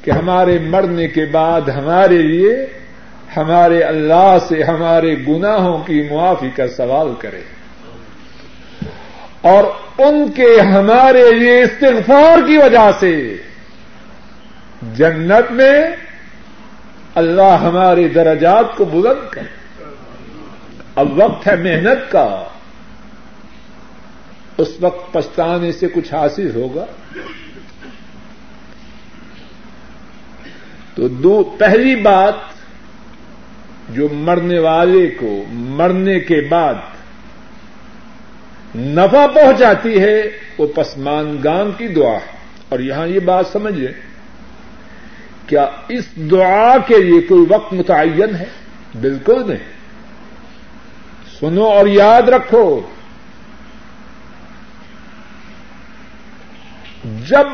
کہ ہمارے مرنے کے بعد ہمارے لیے ہمارے اللہ سے ہمارے گناہوں کی معافی کا سوال کرے۔ اور ان کے ہمارے لیے استغفار کی وجہ سے جنت میں اللہ ہمارے درجات کو بلند کر۔ اب وقت ہے محنت کا۔ اس وقت پچھتانے سے کچھ حاصل ہوگا۔ تو دو، پہلی بات جو مرنے والے کو مرنے کے بعد نفع پہنچاتی ہے، وہ پسمان گام کی دعا ہے۔ اور یہاں یہ بات سمجھے کیا اس دعا کے لیے کوئی وقت متعین ہے؟ بالکل نہیں۔ سنو اور یاد رکھو۔ جب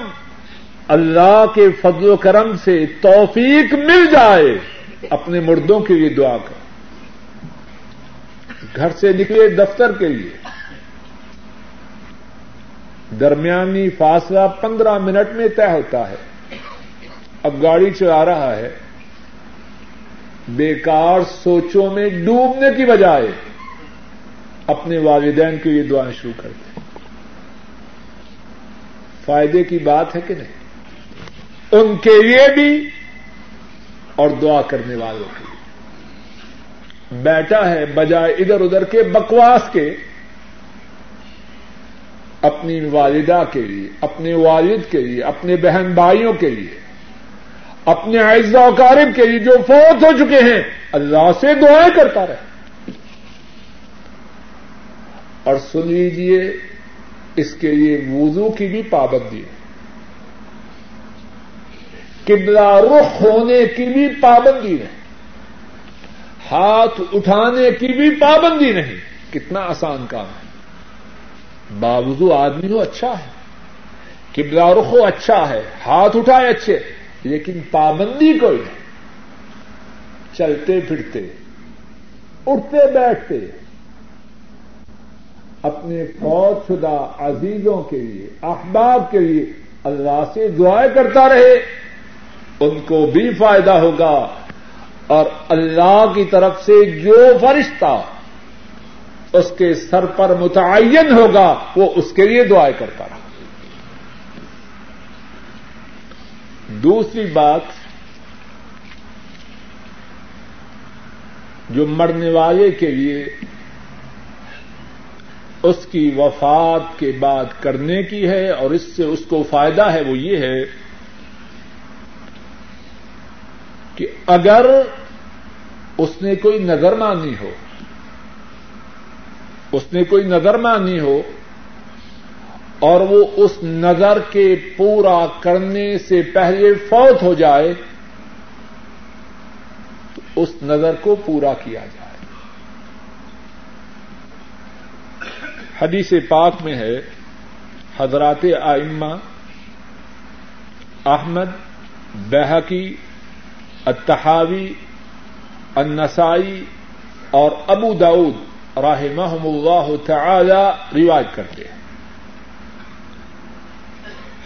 اللہ کے فضل و کرم سے توفیق مل جائے، اپنے مردوں کے لیے دعا کر۔ گھر سے نکلے دفتر کے لیے۔ درمیانی فاصلہ پندرہ منٹ میں طے ہوتا ہے۔ اب گاڑی چلا رہا ہے، بیکار سوچوں میں ڈوبنے کی بجائے اپنے والدین کے لیے دعائیں شروع کر دیں۔ فائدے کی بات ہے کہ نہیں؟ ان کے لیے بھی اور دعا کرنے والوں کے لیے۔ بیٹھا ہے بجائے ادھر ادھر کے بکواس کے، اپنی والدہ کے لیے، اپنے والد کے لیے، اپنے بہن بھائیوں کے لیے۔ اپنے اعزا و کے لیے جو فوت ہو چکے ہیں، اللہ سے دعائیں کرتا رہے۔ اور سن لیجیے اس کے لیے وضو کی بھی پابندی ہے۔ قبلہ رخ ہونے کی بھی پابندی نہیں۔ ہاتھ اٹھانے کی بھی پابندی نہیں۔ کتنا آسان کام ہے۔ باوضو آدمی ہو اچھا ہے۔ قبلہ رخ ہو اچھا ہے۔ ہاتھ اٹھائے، اچھے۔ لیکن پابندی کوئی نہیں۔ چلتے پھرتے، اٹھتے بیٹھتے، اپنے فوج شدہ عزیزوں کے لیے، احباب کے لیے اللہ سے دعائیں کرتا رہے۔ ان کو بھی فائدہ ہوگا۔ اور اللہ کی طرف سے جو فرشتہ اس کے سر پر متعین ہوگا، وہ اس کے لیے دعائیں کرتا رہا۔ دوسری بات جو مرنے والے کے لیے اس کی وفات کے بعد کرنے کی ہے اور اس سے اس کو فائدہ ہے وہ یہ ہے کہ اگر اس نے کوئی نظر مانی ہو، اس نے کوئی نظر مانی ہو اور وہ اس نظر کے پورا کرنے سے پہلے فوت ہو جائے، تو اس نظر کو پورا کیا جائے۔ حدیث پاک میں ہے، حضرات آئمہ احمد بحقی اتحاوی النسائی اور ابو داود راہ اللہ تعالی رواج کرتے ہیں۔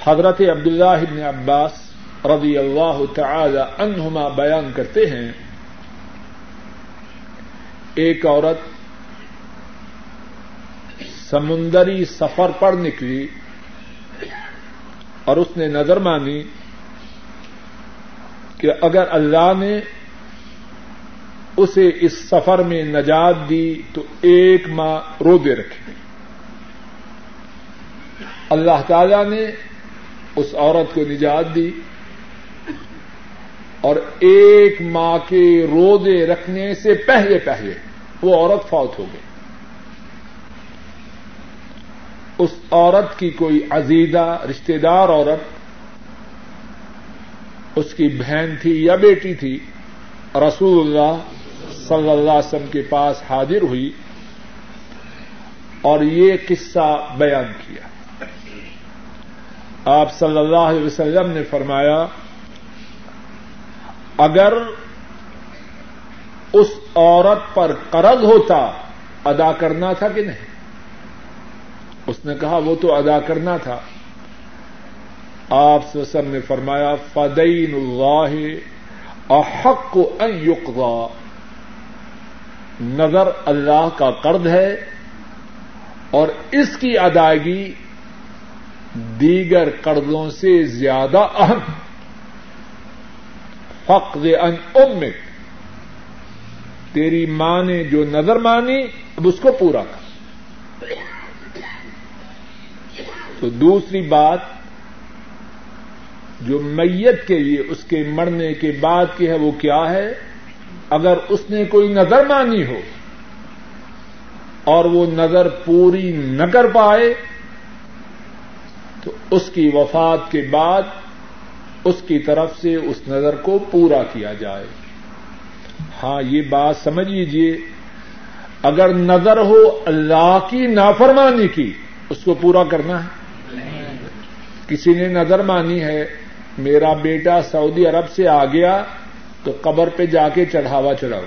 حضرت عبداللہ ابن عباس رضی اللہ تعالی عنہما بیان کرتے ہیں، ایک عورت سمندری سفر پر نکلی اور اس نے نظر مانی کہ اگر اللہ نے اسے اس سفر میں نجات دی تو ایک ماہ روزے رکھے۔ اللہ تعالی نے اس عورت کو نجات دی اور ایک ماہ کے روزے رکھنے سے پہلے پہلے وہ عورت فوت ہو گئی۔ اس عورت کی کوئی عزیزہ رشتے دار عورت، اس کی بہن تھی یا بیٹی تھی، رسول اللہ صلی اللہ علیہ وسلم کے پاس حاضر ہوئی اور یہ قصہ بیان کیا۔ آپ صلی اللہ علیہ وسلم نے فرمایا، اگر اس عورت پر قرض ہوتا، ادا کرنا تھا کہ نہیں؟ اس نے کہا، وہ تو ادا کرنا تھا۔ آپ وسلم نے فرمایا فدین اللہ احق کو یقضا نظر اللہ کا قرض ہے اور اس کی ادائیگی دیگر قرضوں سے زیادہ اہم۔ فقد ان امک۔ تیری ماں نے جو نظر مانی، اب اس کو پورا کر۔ تو دوسری بات، جو میت کے لیے اس کے مرنے کے بعد کی ہے، وہ کیا ہے؟ اگر اس نے کوئی نظر مانی ہو اور وہ نظر پوری نہ کر پائے تو اس کی وفات کے بعد اس کی طرف سے اس نظر کو پورا کیا جائے۔ ہاں یہ بات سمجھ لیجیے اگر نظر ہو اللہ کی نافرمانی کی، اس کو پورا کرنا ہے۔ کسی نے نظر مانی ہے، میرا بیٹا سعودی عرب سے آ گیا، تو قبر پہ جا کے چڑھاوا چڑھاؤ۔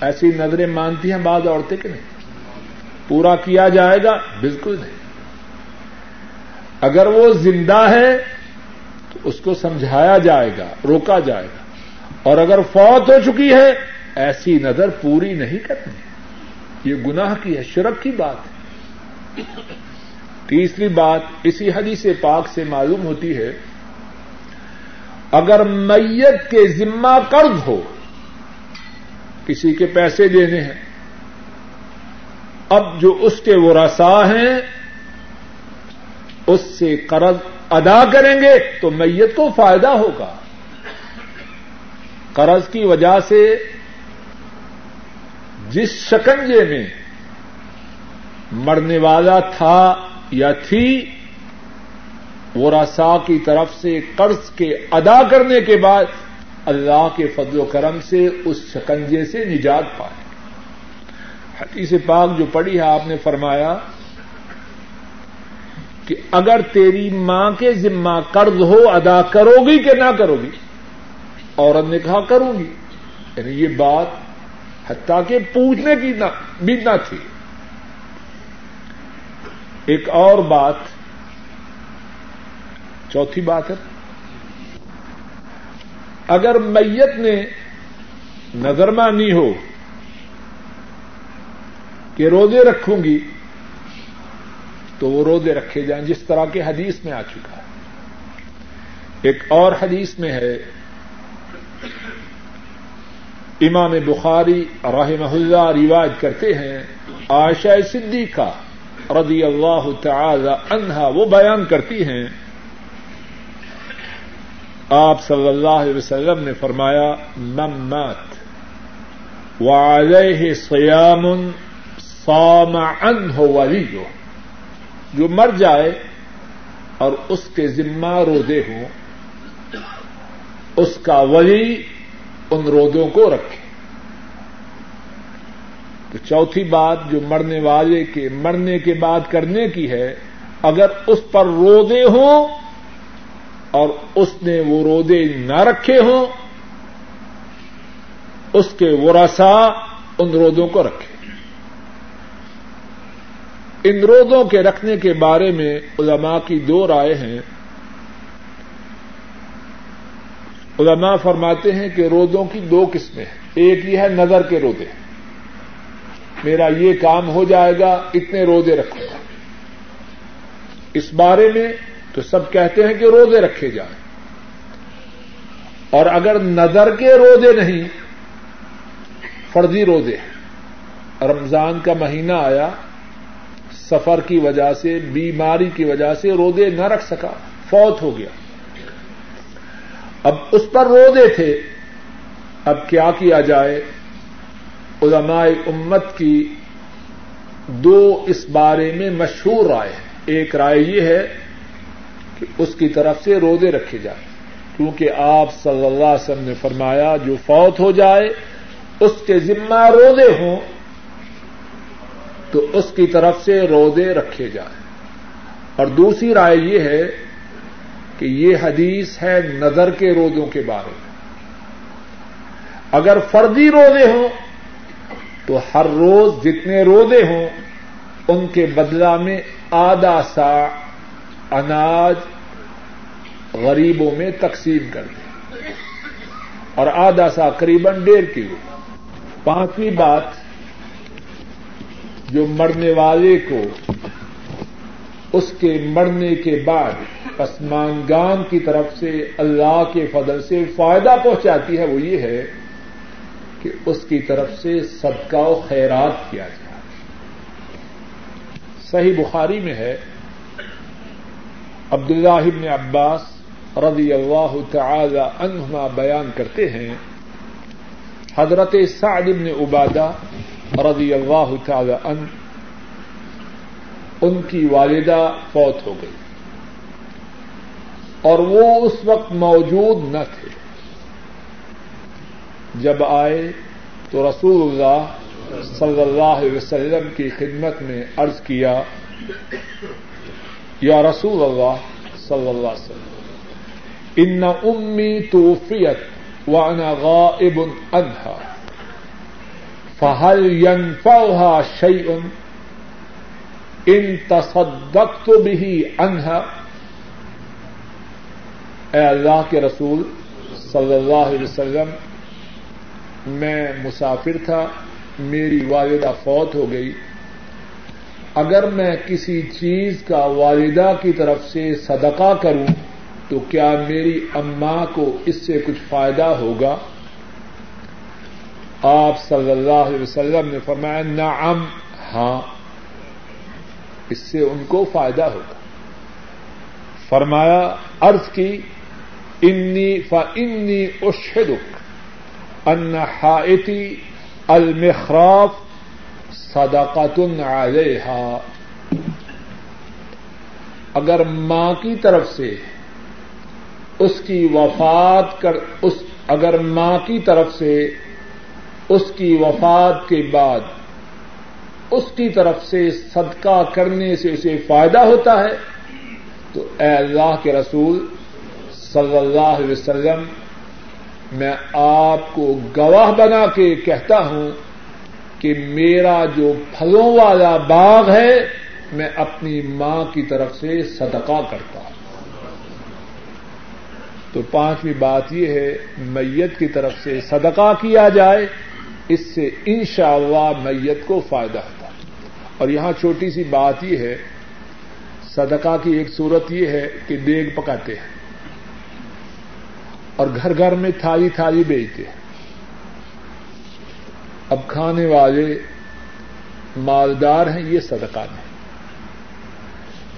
ایسی نظریں مانتی ہیں بعض عورتیں کہ نہیں؟ پورا کیا جائے گا؟ بالکل نہیں۔ اگر وہ زندہ ہے تو اس کو سمجھایا جائے گا، روکا جائے گا۔ اور اگر فوت ہو چکی ہے، ایسی نظر پوری نہیں کرنی۔ یہ گناہ کی ہے، شرک کی بات ہے۔ تیسری بات اسی حدیث پاک سے معلوم ہوتی ہے، اگر میت کے ذمہ قرض ہو، کسی کے پیسے دینے ہیں، اب جو اس کے وہ رسا ہیں اس سے قرض ادا کریں گے تو میت کو فائدہ ہوگا۔ قرض کی وجہ سے جس شکنجے میں مرنے والا تھا یا تھی وہ رسا کی طرف سے قرض کے ادا کرنے کے بعد اللہ کے فضل و کرم سے اس شکنجے سے نجات پائے۔ حدیث پاک جو پڑھی ہے، آپ نے فرمایا کہ اگر تیری ماں کے ذمہ قرض ہو، ادا کرو گی کہ نہ کرو گی عورت نے کہا کروں گی یعنی یہ بات حتیٰ کہ پوچھنے کی بھی نہ تھی۔ ایک اور بات، چوتھی بات ہے۔ اگر میت نے نظر مانی ہو کہ روزے رکھوں گی تو وہ روزے رکھے جائیں، جس طرح کے حدیث میں آ چکا ہے۔ ایک اور حدیث میں ہے۔ امام بخاری رحمہ اللہ رواج کرتے ہیں آشا صدیقہ رضی اللہ تعالی عنہا وہ بیان کرتی ہیں۔ آپ صلی اللہ علیہ وسلم نے فرمایا ممت وعلیہ سیام سام ان ہو ولی جو مر جائے اور اس کے ذمہ رودے ہوں، اس کا ولی ان رودوں کو رکھے۔ تو چوتھی بات جو مرنے والے کے مرنے کے بعد کرنے کی ہے، اگر اس پر رودے ہوں اور اس نے وہ رودے نہ رکھے ہوں، اس کے ورسا ان رودوں کو رکھے۔ ان رودوں کے رکھنے کے بارے میں علماء کی دو رائے ہیں۔ علماء فرماتے ہیں کہ رودوں کی دو قسمیں ہیں۔ ایک یہ ہے نظر کے رودے میرا یہ کام ہو جائے گا، اتنے رودے رکھوں گا۔ اس بارے میں تو سب کہتے ہیں کہ روزے رکھے جائیں۔ اور اگر نظر کے روزے نہیں، فرضی روزے رمضان کا مہینہ آیا۔ سفر کی وجہ سے، بیماری کی وجہ سے روزے نہ رکھ سکا، فوت ہو گیا۔ اب اس پر روزے تھے۔ اب کیا کیا جائے؟ علماء امت کی دو اس بارے میں مشہور رائے ایک رائے یہ ہے کہ اس کی طرف سے روزے رکھے جائیں۔ کیونکہ آپ صلی اللہ علیہ وسلم نے فرمایا، جو فوت ہو جائے، اس کے ذمہ روزے ہوں۔ تو اس کی طرف سے روزے رکھے جائیں۔ اور دوسری رائے یہ ہے کہ یہ حدیث ہے نظر کے روزوں کے بارے میں۔ اگر فردی روزے ہوں تو ہر روز جتنے روزے ہوں ان کے بدلہ میں آدھا سا اناج غریبوں میں تقسیم کر دیں۔ اور آدھا سا قریباً ڈیڑھ کلو۔ پانچویں بات جو مرنے والے کو اس کے مرنے کے بعد پسمانگان کی طرف سے اللہ کے فضل سے فائدہ پہنچاتی ہے وہ یہ ہے کہ اس کی طرف سے صدقہ و خیرات کیا جائے۔ صحیح بخاری میں ہے، عبداللہ ابن عباس رضی اللہ تعالی عنہما بیان کرتے ہیں، حضرت سعد ابن عبادہ رضی اللہ تعالی عنہ، ان کی والدہ فوت ہو گئی۔ اور وہ اس وقت موجود نہ تھے۔ جب آئے تو رسول اللہ صلی اللہ علیہ وسلم کی خدمت میں عرض کیا، یا رسول اللہ صلی اللہ علیہ وسلم، ان امی توفیت وانا غائب عنها فهل ينفعها شيء ان تصدقت به عنها؟ اے اللہ کے رسول صلی اللہ علیہ وسلم، میں مسافر تھا، میری والدہ فوت ہو گئی۔ اگر میں کسی چیز کا والدہ کی طرف سے صدقہ کروں، تو کیا میری اماں کو اس سے کچھ فائدہ ہوگا؟ آپ صلی اللہ علیہ وسلم نے فرمایا، نعم ہاں اس سے ان کو فائدہ ہوگا۔ فرمایا ارض کی، انی انی اشہدک ان حائتی المخراف صدقات علیہا۔ اگر ماں کی طرف سے اس کی وفات کر، اس، اگر ماں کی طرف سے اس کی وفات کے بعد اس کی طرف سے صدقہ کرنے سے اسے فائدہ ہوتا ہے، تو اے اللہ کے رسول صلی اللہ علیہ وسلم، میں آپ کو گواہ بنا کے کہتا ہوں کہ میرا جو پھلوں والا باغ ہے، میں اپنی ماں کی طرف سے صدقہ کرتا ہوں۔ تو پانچویں بات یہ ہے، میت کی طرف سے صدقہ کیا جائے۔ اس سے انشاءاللہ میت کو فائدہ ہوتا اور یہاں چھوٹی سی بات یہ ہے، صدقہ کی ایک صورت یہ ہے کہ دیگ پکاتے ہیں۔ اور گھر گھر میں تھالی تھالی بیچتے ہیں۔ اب کھانے والے مالدار ہیں، یہ صدقہ نہیں۔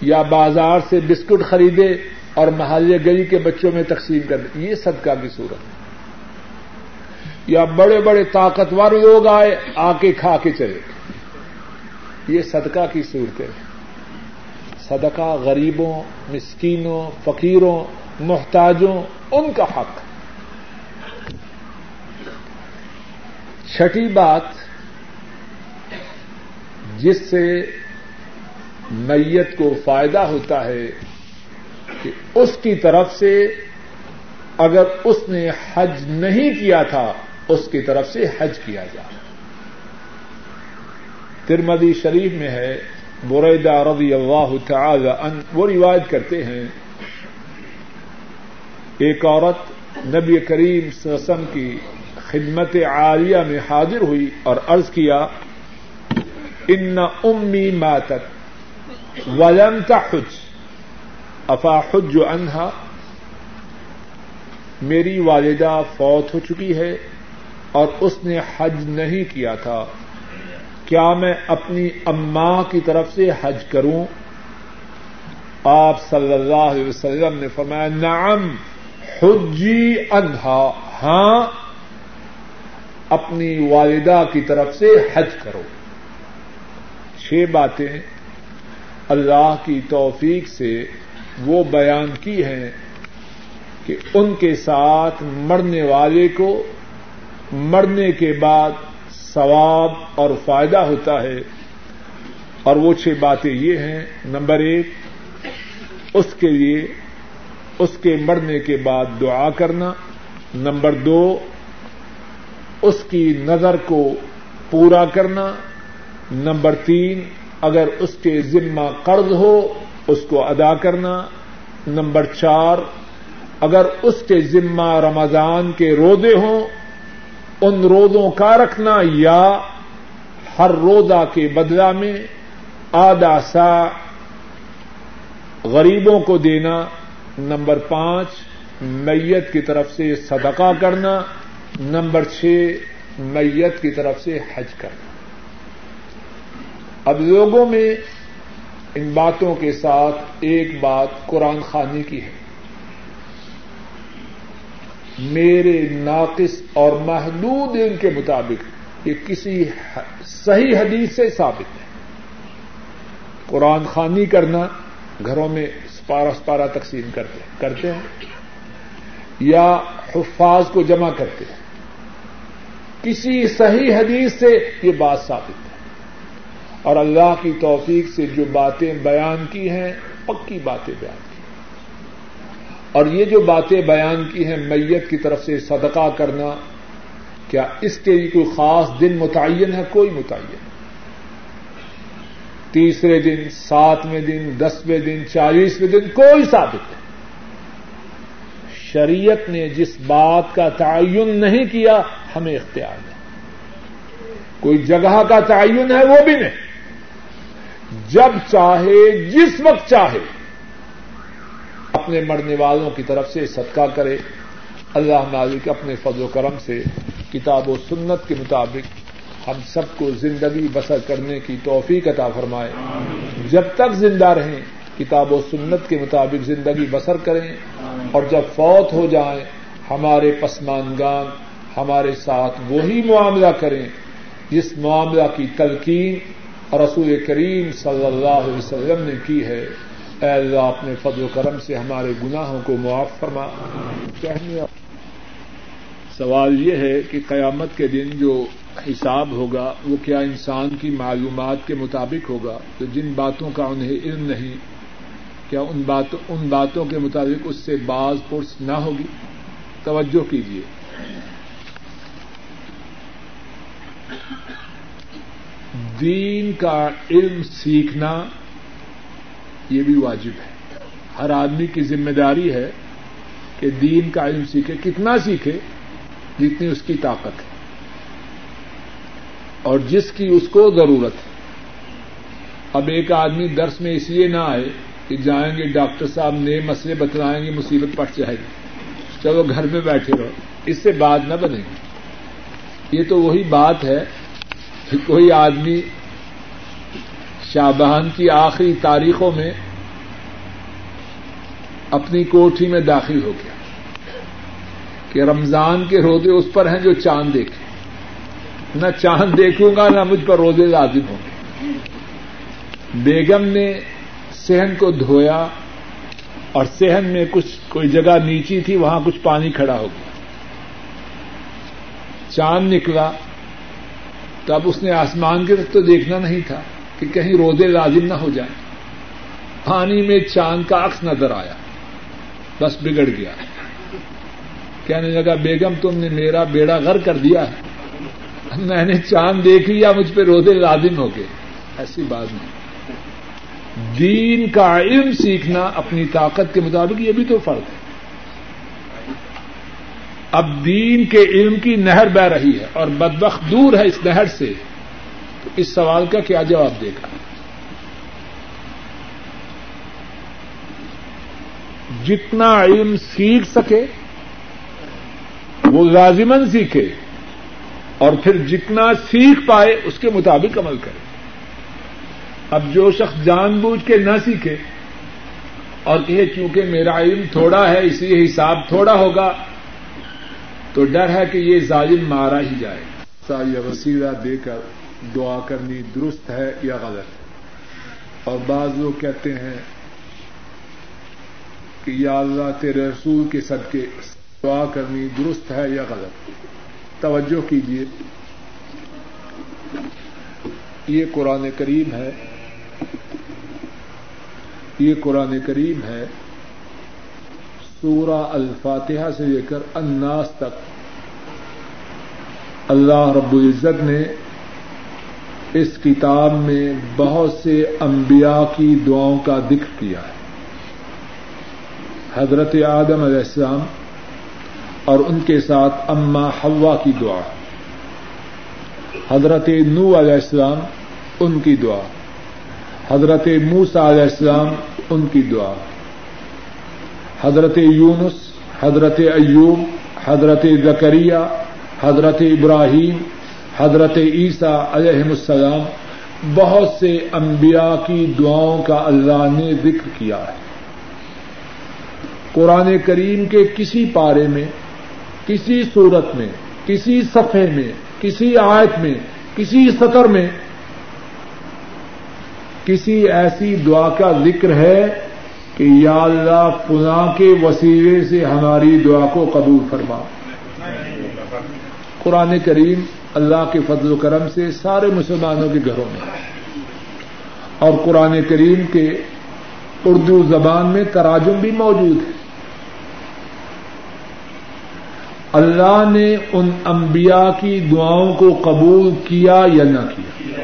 یا بازار سے بسکٹ خریدے اور محلے گلی کے بچوں میں تقسیم کر دیں یہ صدقہ کی صورت۔ ہے یا بڑے بڑے طاقتور لوگ آئے آ کے کھا کے چلے۔ یہ صدقہ کی صورت ہے صدقہ غریبوں، مسکینوں، فقیروں، محتاجوں، ان کا حق۔ چھٹی بات جس سے میت کو فائدہ ہوتا ہے کہ اس کی طرف سے اگر اس نے حج نہیں کیا تھا اس کی طرف سے حج کیا جائے۔ ترمدی شریف میں ہے، بریدہ رضی اللہ تعالی ان وہ روایت کرتے ہیں، ایک عورت نبی کریم سسم کی خدمت عالیہ میں حاضر ہوئی اور عرض کیا، ان امی ماتت ولم تحج، افا حج انہا میری والدہ فوت ہو چکی ہے اور اس نے حج نہیں کیا تھا۔ کیا میں اپنی اماں کی طرف سے حج کروں؟ آپ صلی اللہ علیہ وسلم نے فرمایا، نعم، حجی انہا ہاں اپنی والدہ کی طرف سے حج کرو۔ چھ باتیں اللہ کی توفیق سے وہ بیان کی ہے کہ ان کے ساتھ مرنے والے کو مرنے کے بعد ثواب اور فائدہ ہوتا ہے۔ اور وہ چھ باتیں یہ ہیں، نمبر ایک، اس کے لیے، اس کے مرنے کے بعد دعا کرنا۔ نمبر دو، اس کی نظر کو پورا کرنا۔ نمبر تین، اگر اس کے ذمہ قرض ہو، اس کو ادا کرنا۔ نمبر چار، اگر اس کے ذمہ رمضان کے رودے ہوں ان رودوں کا رکھنا یا ہر روزہ کے بدلا میں آدھا سا غریبوں کو دینا، نمبر پانچ، میت کی طرف سے صدقہ کرنا، نمبر چھ، میت کی طرف سے حج کرنا۔ اب لوگوں میں ان باتوں کے ساتھ ایک بات قرآن خانی کی ہے۔ میرے ناقص اور محدود ان کے مطابق یہ کسی صحیح حدیث سے ثابت ہے۔ قرآن خانی کرنا گھروں میں سپارہ سپارہ تقسیم کرتے کرتے ہیں یا حفاظ کو جمع کرتے ہیں۔ کسی صحیح حدیث سے یہ بات ثابت ہے۔ اور اللہ کی توفیق سے جو باتیں بیان کی ہیں، پکی باتیں بیان کی اور یہ جو باتیں بیان کی ہیں میت کی طرف سے صدقہ کرنا، کیا اس کے لیے کوئی خاص دن متعین ہے؟ کوئی متعین تیسرے دن، ساتویں دن، دسویں دن، چالیسویں دن، کوئی ثابت نہیں۔ شریعت نے جس بات کا تعین نہیں کیا، ہمیں اختیار نہیں۔ کوئی جگہ کا تعین ہے، وہ بھی نہیں۔ جب چاہے، جس وقت چاہے اپنے مرنے والوں کی طرف سے صدقہ کرے۔ اللہ مالک اپنے فضل و کرم سے کتاب و سنت کے مطابق ہم سب کو زندگی بسر کرنے کی توفیق عطا فرمائے۔ جب تک زندہ رہیں، کتاب و سنت کے مطابق زندگی بسر کریں اور جب فوت ہو جائیں، ہمارے پسمانگان ہمارے ساتھ وہی معاملہ کریں جس معاملہ کی تلقین رسول کریم صلی اللہ علیہ وسلم نے کی ہے۔ اے اللہ اپنے فضل و کرم سے ہمارے گناہوں کو معاف فرما۔ کہنے سوال یہ ہے کہ قیامت کے دن جو حساب ہوگا، وہ کیا انسان کی معلومات کے مطابق ہوگا؟ تو جن باتوں کا انہیں علم نہیں، کیا ان باتوں ان باتوں کے مطابق اس سے باز پرس نہ ہوگی؟ توجہ کیجیے دین کا علم سیکھنا یہ بھی واجب ہے۔ ہر آدمی کی ذمہ داری ہے کہ دین کا علم سیکھے، کتنا سیکھے، جتنی اس کی طاقت ہے۔ اور جس کی اس کو ضرورت ہے۔ اب ایک آدمی درس میں اس لیے نہ آئے کہ جائیں گے، ڈاکٹر صاحب نئے مسئلے بتلائیں گے، مصیبت پڑ جائے گی۔ چلو گھر میں بیٹھے رہو۔ اس سے بات نہ بنے گی۔ یہ تو وہی بات ہے کہ کوئی آدمی شابہان کی آخری تاریخوں میں اپنی کوٹھی میں داخل ہو گیا کہ رمضان کے روزے اس پر ہیں جو چاند دیکھے۔ نہ چاند دیکھوں گا، نہ مجھ پر روزے لازم ہوں گے۔ بیگم نے صحن کو دھویا اور صحن میں کچھ، کوئی جگہ نیچی تھی، وہاں کچھ پانی کھڑا ہو گیا۔ چاند نکلا تو اب اس نے آسمان کی طرف تو دیکھنا نہیں تھا۔ کہ کہیں روزے لازم نہ ہو جائیں۔ پانی میں چاند کا عکس نظر آیا۔ بس بگڑ گیا۔ کہنے لگا، بیگم، تم نے میرا بیڑا غر کر دیا ہے۔ میں نے چاند دیکھ لیا، مجھ پہ روزے لازم ہو گئے۔ ایسی بات نہیں۔ دین کا علم سیکھنا اپنی طاقت کے مطابق، یہ بھی تو فرق ہے۔ اب دین کے علم کی نہر بہ رہی ہے اور بدبخت دور ہے اس نہر سے۔ اس سوال کا کیا جواب دے گا؟ جتنا علم سیکھ سکے، وہ لازمن سیکھے، اور پھر جتنا سیکھ پائے، اس کے مطابق عمل کرے۔ اب جو شخص جان بوجھ کے نہ سیکھے، اور کہ چونکہ میرا علم تھوڑا ہے، اس لیے حساب تھوڑا ہوگا، تو ڈر ہے کہ یہ ظالم مارا ہی جائے۔ سا وسیلہ دے کر دعا کرنی درست ہے یا غلط ہے؟ اور بعض لوگ کہتے ہیں کہ یا اللہ تیرے رسول کے صدقے دعا کرنی درست ہے یا غلط؟ توجہ کیجیے یہ قرآن کریم ہے۔ یہ قرآن کریم ہے۔ سورہ الفاتحہ سے لے کر اناس تک اللہ رب العزت نے اس کتاب میں بہت سے انبیاء کی دعاؤں کا ذکر کیا ہے۔ حضرت آدم علیہ السلام اور ان کے ساتھ اما ہوا کی دعا۔ حضرت نو علیہ السلام، ان کی دعا۔ حضرت موسا علیہ السلام، ان کی دعا۔ حضرت یونس، حضرت ایوب، حضرت زکریہ، حضرت ابراہیم حضرت عیسیٰ علیہ السلام بہت سے انبیاء کی دعاؤں کا اللہ نے ذکر کیا ہے۔ قرآن کریم کے کسی پارے میں، کسی صورت میں، کسی صفحے میں، کسی آیت میں، کسی سطر میں کسی ایسی دعا کا ذکر ہے کہ یا اللہ فلاں کے وسیلے سے ہماری دعا کو قبول فرما۔ قرآن کریم اللہ کے فضل و کرم سے سارے مسلمانوں کے گھروں میں اور قرآن کریم کے اردو زبان میں تراجم بھی موجود ہے۔ اللہ نے ان انبیاء کی دعاؤں کو قبول کیا یا نہ کیا؟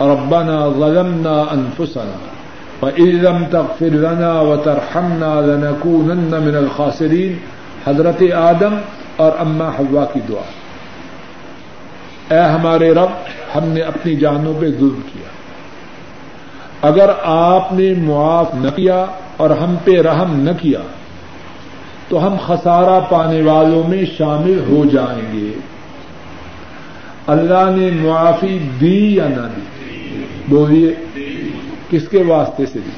ربنا ظلمنا انفسنا فإن لم تغفر لنا وترحمنا لنكونن من الخاسرین۔ حضرت آدم اور اما حوا کی دعا۔ اے ہمارے رب، ہم نے اپنی جانوں پہ ظلم کیا۔ اگر آپ نے معاف نہ کیا اور ہم پہ رحم نہ کیا، تو ہم خسارہ پانے والوں میں شامل ہو جائیں گے۔ اللہ نے معافی دی یا نہ دی؟ بولیے، کس کے واسطے سے دی؟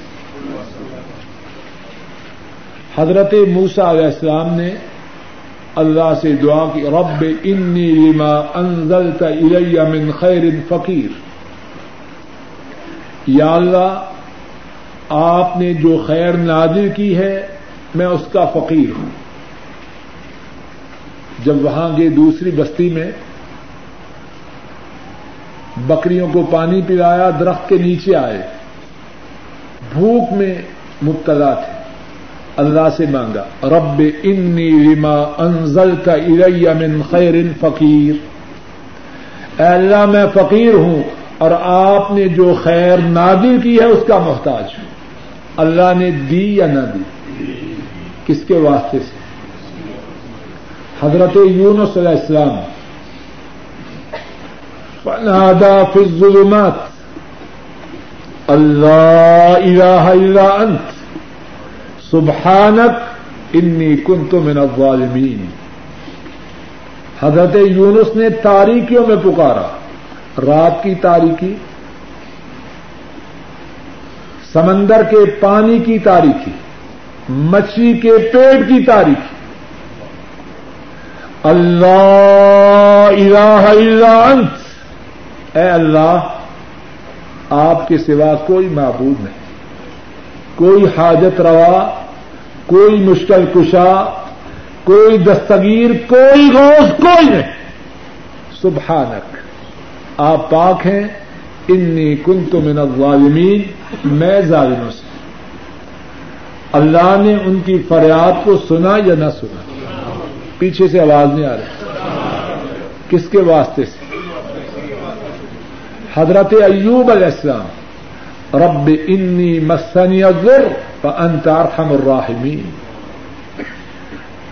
حضرت موسا علیہ السلام نے اللہ سے دعا کی، رب انی لما انزلت الی من خیر فقیر۔ یا اللہ، آپ نے جو خیر نازل کی ہے، میں اس کا فقیر ہوں۔ جب وہاں گئے دوسری بستی میں، بکریوں کو پانی پلایا، درخت کے نیچے آئے۔ بھوک میں مبتلا تھے۔ اللہ سے مانگا۔ رب انی لما انزل کا من خیر فقیر۔ اے اللہ، میں فقیر ہوں اور آپ نے جو خیر نادل کی ہے اس کا محتاج ہوں۔ اللہ نے دی یا نہ دی؟ کس کے واسطے سے؟ حضرت یونس علیہ السلام۔ فنادا فی الظلمات۔ اللہ الہ الا انت۔ سبحانک انی کنت من الظالمین۔ حضرت یونس نے تاریکیوں میں پکارا۔ رات کی تاریکی، سمندر کے پانی کی تاریخی مچھلی کے پیٹ کی تاریخ اللہ الہ الا انت۔ اے اللہ، آپ کے سوا کوئی معبود نہیں۔ کوئی حاجت روا کوئی مشکل کشا، کوئی دستگیر، کوئی غوث کوئی نہیں۔ سبحانک، آپ پاک ہیں۔ انی کنت من الظالمین، میں ظالموں سے۔ اللہ نے ان کی فریاد کو سنا یا نہ سنا؟ پیچھے سے آواز نہیں آ رہی۔ کس کے واسطے سے؟ حضرت ایوب علیہ السلام۔ رب انی مسنی ذر فانت ارحم الراحمین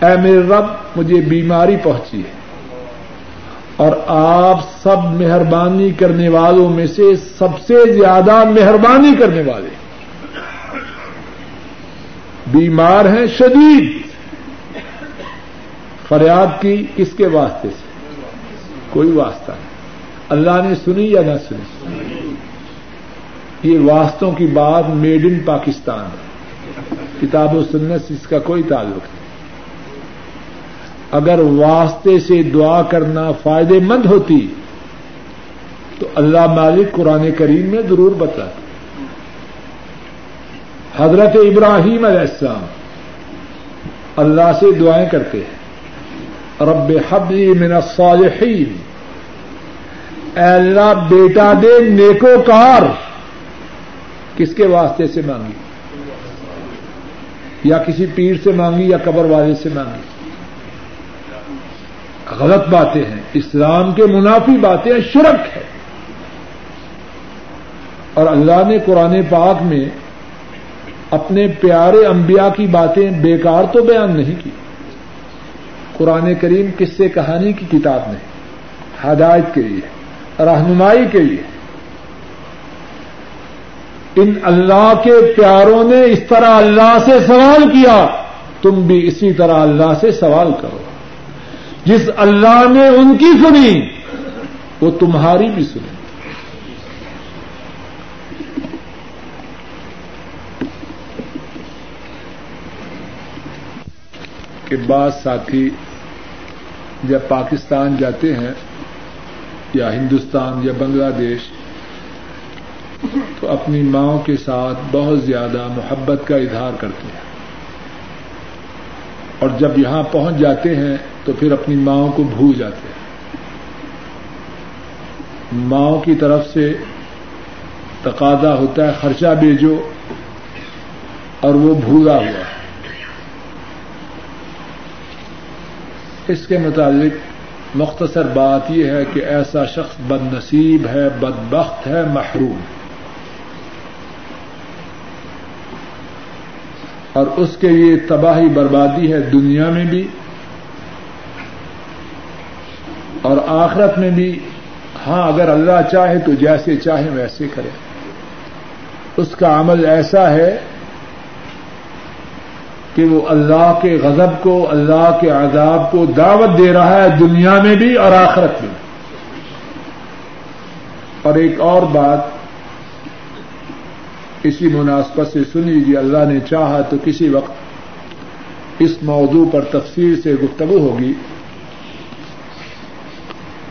اے میرے رب، مجھے بیماری پہنچی ہے اور آپ سب مہربانی کرنے والوں میں سے سب سے زیادہ مہربانی کرنے والے بیمار ہیں، شدید فریاد کی کس کے واسطے سے، کوئی واسطہ نہیں۔ اللہ نے سنی یا نہ سنی؟ یہ واسطوں کی بات میڈ ان پاکستان کتاب و سنت سے اس کا کوئی تعلق نہیں۔ اگر واسطے سے دعا کرنا فائدے مند ہوتی تو اللہ مالک قرآن کریم میں ضرور بتاتا۔ حضرت ابراہیم علیہ السلام اللہ سے دعائیں کرتے ہیں۔ رب حبلی من الصالحین۔ اے اللہ بیٹا دے نیکو کار کس کے واسطے سے مانگی؟ یا کسی پیر سے مانگی یا قبر والے سے مانگی؟ غلط باتیں ہیں۔ اسلام کے منافی باتیں شرک ہے اور اللہ نے قرآن پاک میں اپنے پیارے انبیاء کی باتیں بیکار تو بیان نہیں کی۔ قرآن کریم کس سے کہانی کی کتاب نہیں، ہدایت کے لیے، رہنمائی کے لیے۔ ان اللہ کے پیاروں نے اس طرح اللہ سے سوال کیا، تم بھی اسی طرح اللہ سے سوال کرو۔ جس اللہ نے ان کی سنی، وہ تمہاری بھی سنی۔ کے بعد ساتھی جب پاکستان جاتے ہیں یا ہندوستان یا بنگلہ دیش تو اپنی ماں کے ساتھ بہت زیادہ محبت کا اظہار کرتے ہیں۔ اور جب یہاں پہنچ جاتے ہیں تو پھر اپنی ماں کو بھول جاتے ہیں۔ ماں کی طرف سے تقاضا ہوتا ہے، خرچہ بھیجو اور وہ بھولا ہوا ہے۔ اس کے متعلق مختصر بات یہ ہے کہ ایسا شخص بد نصیب ہے، بدبخت ہے، محروم۔ اور اس کے لیے تباہی بربادی ہے دنیا میں بھی اور آخرت میں بھی ہاں اگر اللہ چاہے تو جیسے چاہے ویسے کرے اس کا عمل ایسا ہے کہ وہ اللہ کے غضب کو اللہ کے عذاب کو دعوت دے رہا ہے دنیا میں بھی اور آخرت میں بھی۔ اور ایک اور بات اسی مناسبت سے سن لیجیے اللہ نے چاہا تو کسی وقت اس موضوع پر تفصیل سے گفتگو ہوگی۔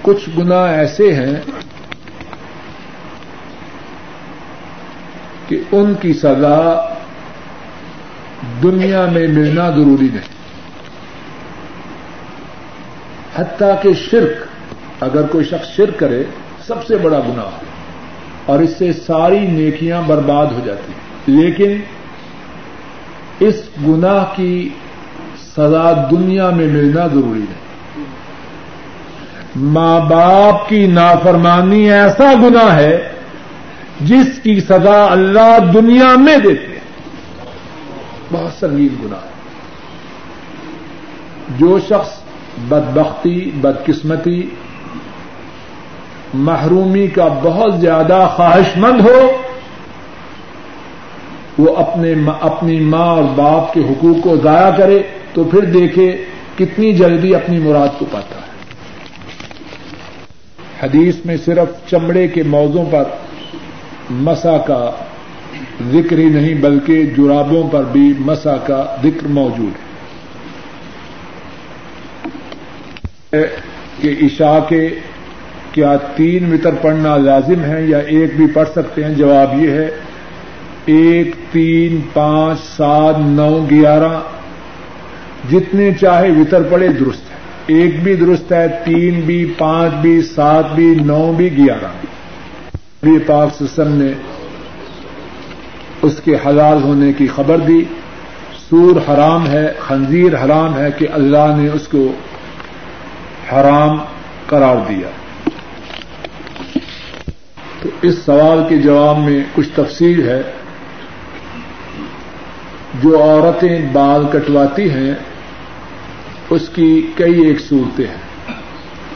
کچھ گنا ایسے ہیں کہ ان کی سزا دنیا میں ملنا ضروری نہیں۔ حتیٰ کہ شرک، اگر کوئی شخص شرک کرے، سب سے بڑا گنا ہے اور اس سے ساری نیکیاں برباد ہو جاتی ہیں۔ لیکن اس گناہ کی سزا دنیا میں ملنا ضروری نہیں ماں باپ کی نافرمانی ایسا گنا ہے جس کی سزا اللہ دنیا میں دیتے ہیں۔ بہت سنگین گنا ہے۔ جو شخص بدبختی، بدقسمتی محرومی کا بہت زیادہ خواہش مند ہو، وہ اپنے اپنی ماں اور باپ کے حقوق کو ضائع کرے تو پھر دیکھے کتنی جلدی اپنی مراد کو پاتا ہے۔ حدیث میں صرف چمڑے کے موضوع پر مسا کا ذکر ہی نہیں، بلکہ جرابوں پر بھی مسا کا ذکر موجود ہے۔ کہ عشاء کے کیا تین متر پڑھنا لازم ہے یا ایک بھی پڑھ سکتے ہیں؟ جواب یہ ہے، ایک، تین، پانچ، سات، نو، گیارہ، جتنے چاہے وطر پڑے درست ہے۔ ایک بھی درست ہے، تین بھی، پانچ بھی، سات بھی، نو بھی، گیارہ بھی۔ پاک سسن نے اس کے حلال ہونے کی خبر دی۔ سور حرام ہے، خنزیر حرام ہے کہ اللہ نے اس کو حرام قرار دیا۔ تو اس سوال کے جواب میں کچھ تفصیل ہے۔ جو عورتیں بال کٹواتی ہیں، اس کی کئی ایک صورتیں ہیں۔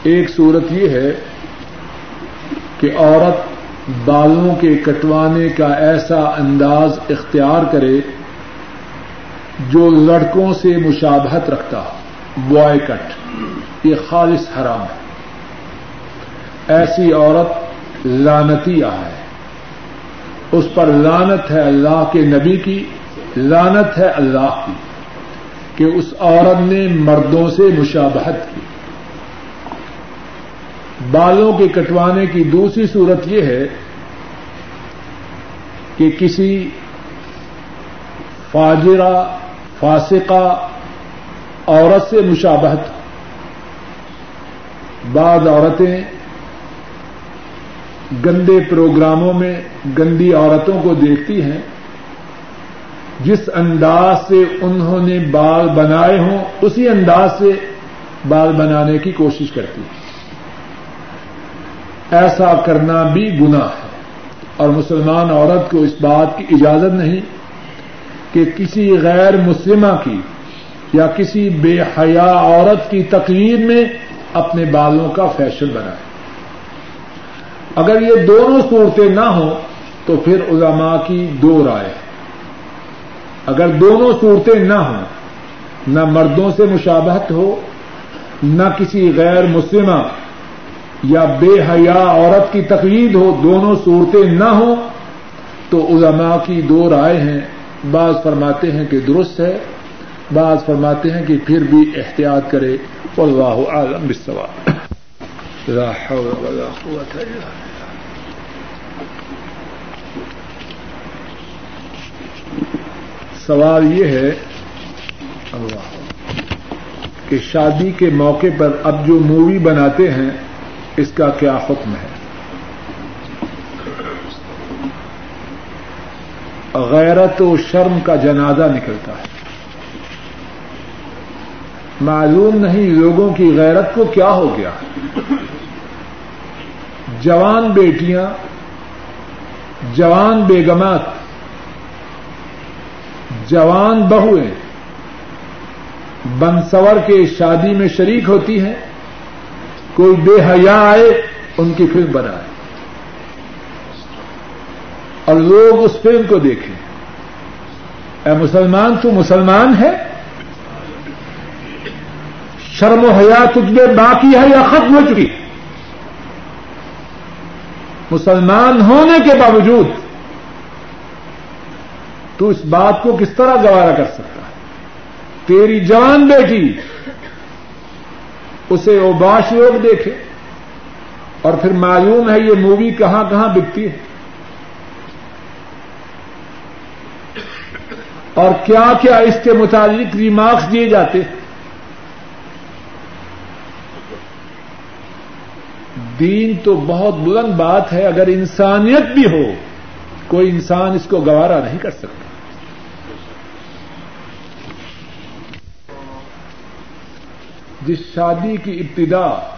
ایک صورت یہ ہے کہ عورت بالوں کے کٹوانے کا ایسا انداز اختیار کرے جو لڑکوں سے مشابہت رکھتا بوائے کٹ، یہ خالص حرام ہے۔ ایسی عورت لانتی ہے اس پر لانت ہے اللہ کے نبی کی لانت ہے اللہ کی، کہ اس عورت نے مردوں سے مشابہت کی۔ بالوں کے کٹوانے کی دوسری صورت یہ ہے کہ کسی فاجرہ، فاسقہ عورت سے مشابہت۔ بعض عورتیں گندے پروگراموں میں گندی عورتوں کو دیکھتی ہیں، جس انداز سے انہوں نے بال بنائے ہوں، اسی انداز سے بال بنانے کی کوشش کرتی ہیں۔ ایسا کرنا بھی گناہ ہے۔ اور مسلمان عورت کو اس بات کی اجازت نہیں کہ کسی غیر مسلمہ کی یا کسی بے حیا عورت کی تقریر میں اپنے بالوں کا فیشن بنائے۔ اگر یہ دونوں صورتیں نہ ہوں تو پھر علماء کی دو رائے اگر دونوں صورتیں نہ ہوں، نہ مردوں سے مشابہت ہو، نہ کسی غیر مسلمہ یا بے حیا عورت کی تقلید ہو، دونوں صورتیں نہ ہوں، تو علماء کی دو رائے ہیں۔ بعض فرماتے ہیں کہ درست ہے، بعض فرماتے ہیں کہ پھر بھی احتیاط کرے۔ واللہ عالم بالصواب۔ لا حول ولا قوت الا بالله سوال یہ ہے اللہ، کہ شادی کے موقع پر اب جو مووی بناتے ہیں، اس کا کیا حکم ہے؟ غیرت و شرم کا جنازہ نکلتا ہے۔ معلوم نہیں لوگوں کی غیرت کو کیا ہو گیا۔ جوان بیٹیاں، جوان بیگمات جوان بہویں بنسور کے شادی میں شریک ہوتی ہیں۔ کوئی بے حیا آئے، ان کی فلم بنائے۔ اور لوگ اس فلم کو دیکھیں۔ اے مسلمان، تو مسلمان ہے؟ شرم و حیا تجھ میں باقی ہے یا ختم ہو چکی؟ مسلمان ہونے کے باوجود تو اس بات کو کس طرح گوارا کر سکتا ہے؟ تیری جان بیٹی اسے اوباش لوگ دیکھے اور پھر معلوم ہے یہ مووی کہاں کہاں بکتی ہے۔ اور کیا کیا اس کے متعلق ریمارکس دیے جاتے دین تو بہت بلند بات ہے، اگر انسانیت بھی ہو، کوئی انسان اس کو گوارا نہیں کر سکتا۔ جس شادی کی ابتدا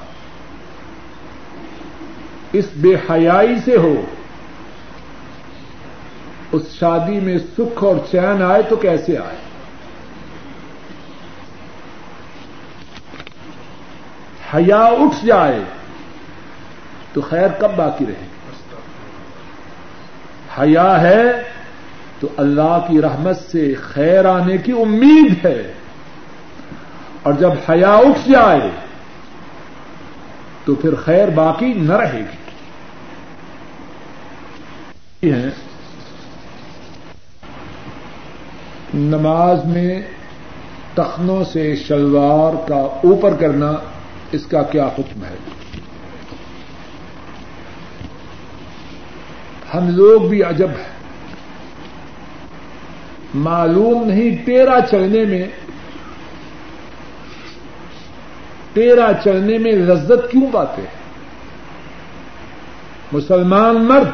اس بے حیائی سے ہو، اس شادی میں سکھ اور چین آئے تو کیسے آئے؟ حیا اٹھ جائے تو خیر کب باقی رہے؟ حیا ہے تو اللہ کی رحمت سے خیر آنے کی امید ہے۔ اور جب حیا اٹھ جائے تو پھر خیر باقی نہ رہے گی۔ نماز میں تخنوں سے شلوار کا اوپر کرنا اس کا کیا حکم ہے؟ ہم لوگ بھی عجب ہیں۔ معلوم نہیں تیرا چلنے میں تیرا چلنے میں لذت کیوں پاتے ہیں؟ مسلمان مرد،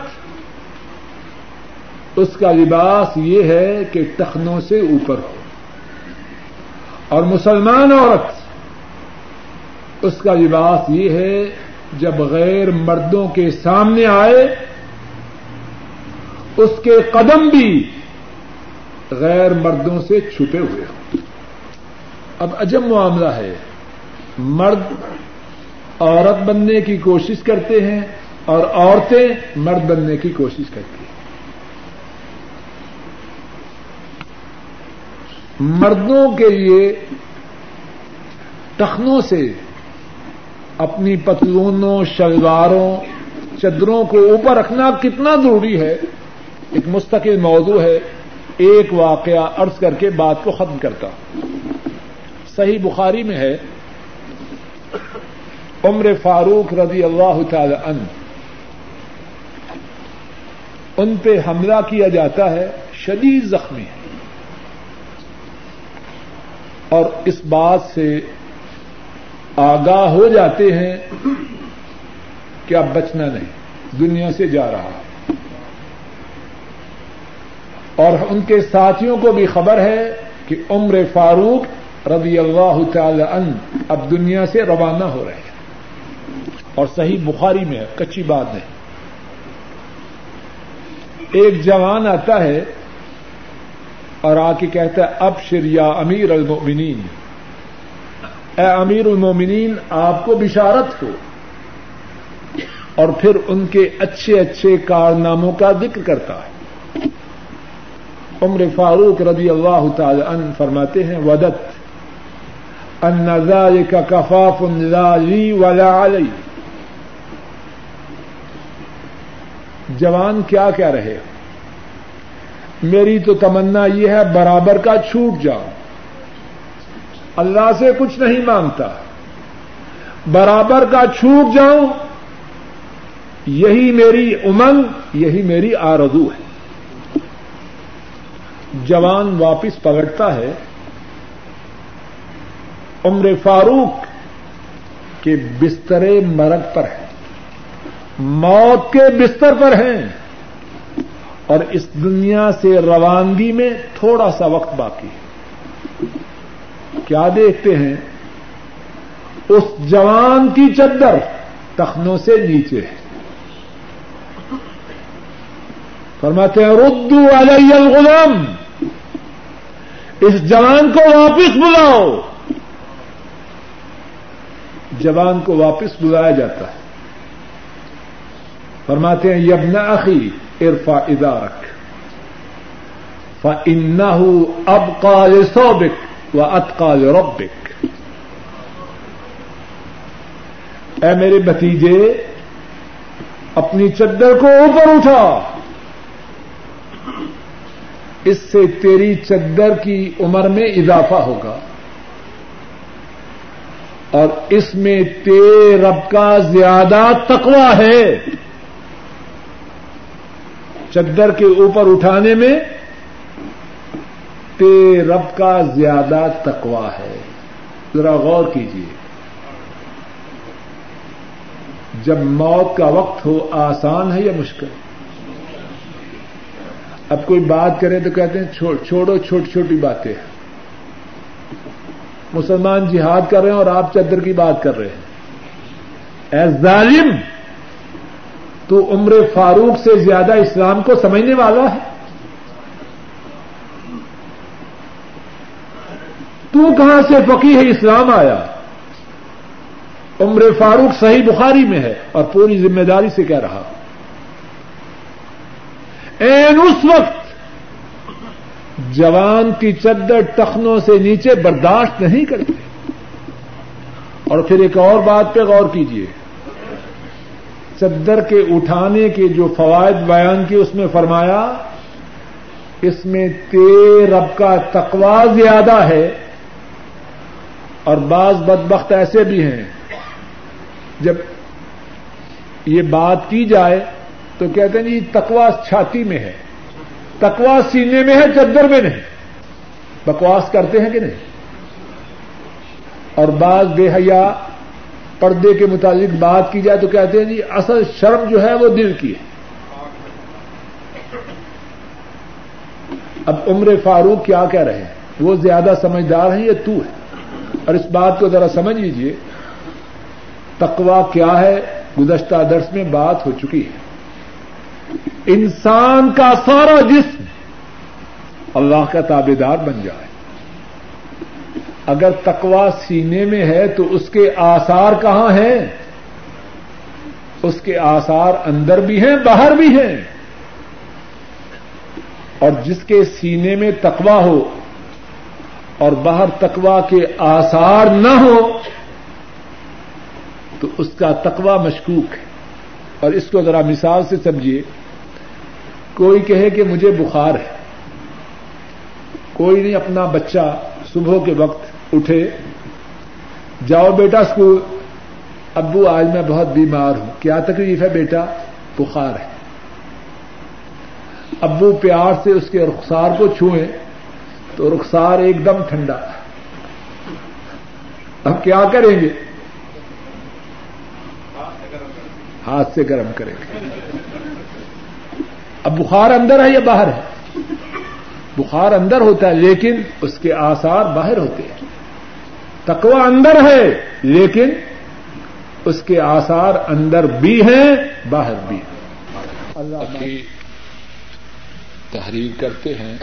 اس کا لباس یہ ہے کہ ٹخنوں سے اوپر ہو۔ اور مسلمان عورت، اس کا لباس یہ ہے جب غیر مردوں کے سامنے آئے، اس کے قدم بھی غیر مردوں سے چھپے ہوئے ہوں۔ اب عجب معاملہ ہے۔ مرد عورت بننے کی کوشش کرتے ہیں اور عورتیں مرد بننے کی کوشش کرتی ہیں۔ مردوں کے لیے ٹخنوں سے اپنی پتلونوں، شلواروں، چدروں کو اوپر رکھنا کتنا ضروری ہے؟ ایک مستقل موضوع ہے۔ ایک واقعہ عرض کر کے بات کو ختم کرتا صحیح بخاری میں ہے عمر فاروق رضی اللہ تعالی عنہ، ان پہ حملہ کیا جاتا ہے، شدید زخمی ہے اور اس بات سے آگاہ ہو جاتے ہیں کہ اب بچنا نہیں، دنیا سے جا رہا ہے۔ اور ان کے ساتھیوں کو بھی خبر ہے کہ عمر فاروق رضی اللہ تعالی عنہ اب دنیا سے روانہ ہو رہے ہیں۔ اور صحیح بخاری میں ہے، کچی بات نہیں۔ ایک جوان آتا ہے اور آ کے کہتا ہے اب شریا امیر المومنین اے امیر المومنین آپ کو بشارت ہو۔ اور پھر ان کے اچھے اچھے کارناموں کا ذکر کرتا ہے۔ عمر فاروق رضی اللہ تعالی عنہ فرماتے ہیں، ودت ان ذلك کفاف لا لی ولا علی۔ جوان کیا کیا رہے میری تو تمنا یہ ہے، برابر کا چھوٹ جاؤ۔ اللہ سے کچھ نہیں مانگتا۔ برابر کا چھوٹ جاؤں یہی میری امنگ، یہی میری آرزو ہے۔ جوان واپس پکڑتا ہے۔ عمر فاروق کے بستر مرگ پر ہے۔ موت کے بستر پر ہیں۔ اور اس دنیا سے روانگی میں تھوڑا سا وقت باقی۔ ہے کیا دیکھتے ہیں؟ اس جوان کی چدر تخنوں سے نیچے ہے۔ فرماتے ہیں، ردو علی الغلام، اس جوان کو واپس بلاؤ۔ جوان کو واپس بلایا جاتا ہے۔ فرماتے ہیں یبن اخی ارفا ادارک. ف ان اب کال سوبک و ات کال ربک اے میرے بتیجے اپنی چدر کو اوپر اٹھا۔ اس سے تیری چدر کی عمر میں اضافہ ہوگا۔ اور اس میں تیرے رب کا زیادہ تقوی ہے۔ چدر کے اوپر اٹھانے میں تیرے رب کا زیادہ تقوی ہے۔ ذرا غور کیجیے جب موت کا وقت ہو، آسان ہے یا مشکل؟ اب کوئی بات کرے تو کہتے ہیں چھوڑو چھوٹی چھوٹی باتیں۔ مسلمان جہاد کر رہے ہیں اور آپ چدر کی بات کر رہے ہیں۔ اے ظالم! تو عمر فاروق سے زیادہ اسلام کو سمجھنے والا ہے؟ تو کہاں سے فقی ہے اسلام آیا؟ عمر فاروق صحیح بخاری میں ہے اور پوری ذمہ داری سے کہہ رہا این اس وقت جوان کی چدر ٹخنوں سے نیچے برداشت نہیں کرتے۔ اور پھر ایک اور بات پہ غور کیجیے چدر کے اٹھانے کے جو فوائد بیان کی اس میں فرمایا، اس میں تیر رب کا تقوا زیادہ ہے اور بعض بدبخت ایسے بھی ہیں۔ جب یہ بات کی جائے تو کہتے ہیں جی تقوا چھاتی میں ہے تقوا سینے میں ہے چدر میں نہیں۔ بکواس کرتے ہیں کہ نہیں؟ اور بعض بے حیا پردے کے متعلق بات کی جائے تو کہتے ہیں جی اصل شرم جو ہے وہ دل کی ہے۔ اب عمر فاروق کیا کہہ رہے ہیں؟ وہ زیادہ سمجھدار ہیں یہ تو ہے اور اس بات کو ذرا سمجھ لیجیے تقوا کیا ہے؟ گزشتہ درس میں بات ہو چکی ہے۔ انسان کا سارا جسم اللہ کا تابے دار بن جائے۔ اگر تکوا سینے میں ہے تو اس کے آسار کہاں ہیں؟ اس کے آسار اندر بھی ہیں، باہر بھی ہیں۔ اور جس کے سینے میں تکوا ہو اور باہر تکوا کے آسار نہ ہو، تو اس کا تکوا مشکوک ہے۔ اور اس کو ذرا مثال سے سمجھیے۔ کوئی کہے کہ مجھے بخار ہے۔ کوئی نہیں، اپنا بچہ صبح کے وقت اٹھے۔ جاؤ بیٹا اسکول۔ ابو، آج میں بہت بیمار ہوں۔ کیا تکلیف ہے بیٹا؟ بخار ہے۔ ابو پیار سے اس کے رخسار کو چھوئیں تو رخسار ایک دم ٹھنڈا۔ اب کیا کریں گے؟ ہاتھ سے گرم کریں گے۔ اب بخار اندر ہے یا باہر ہے؟ بخار اندر ہوتا ہے لیکن اس کے آسار باہر ہوتے ہیں۔ تکوا اندر ہے، لیکن اس کے آسار اندر بھی ہیں، باہر بھی ہیں۔ اللہ کی تحریر کرتے ہیں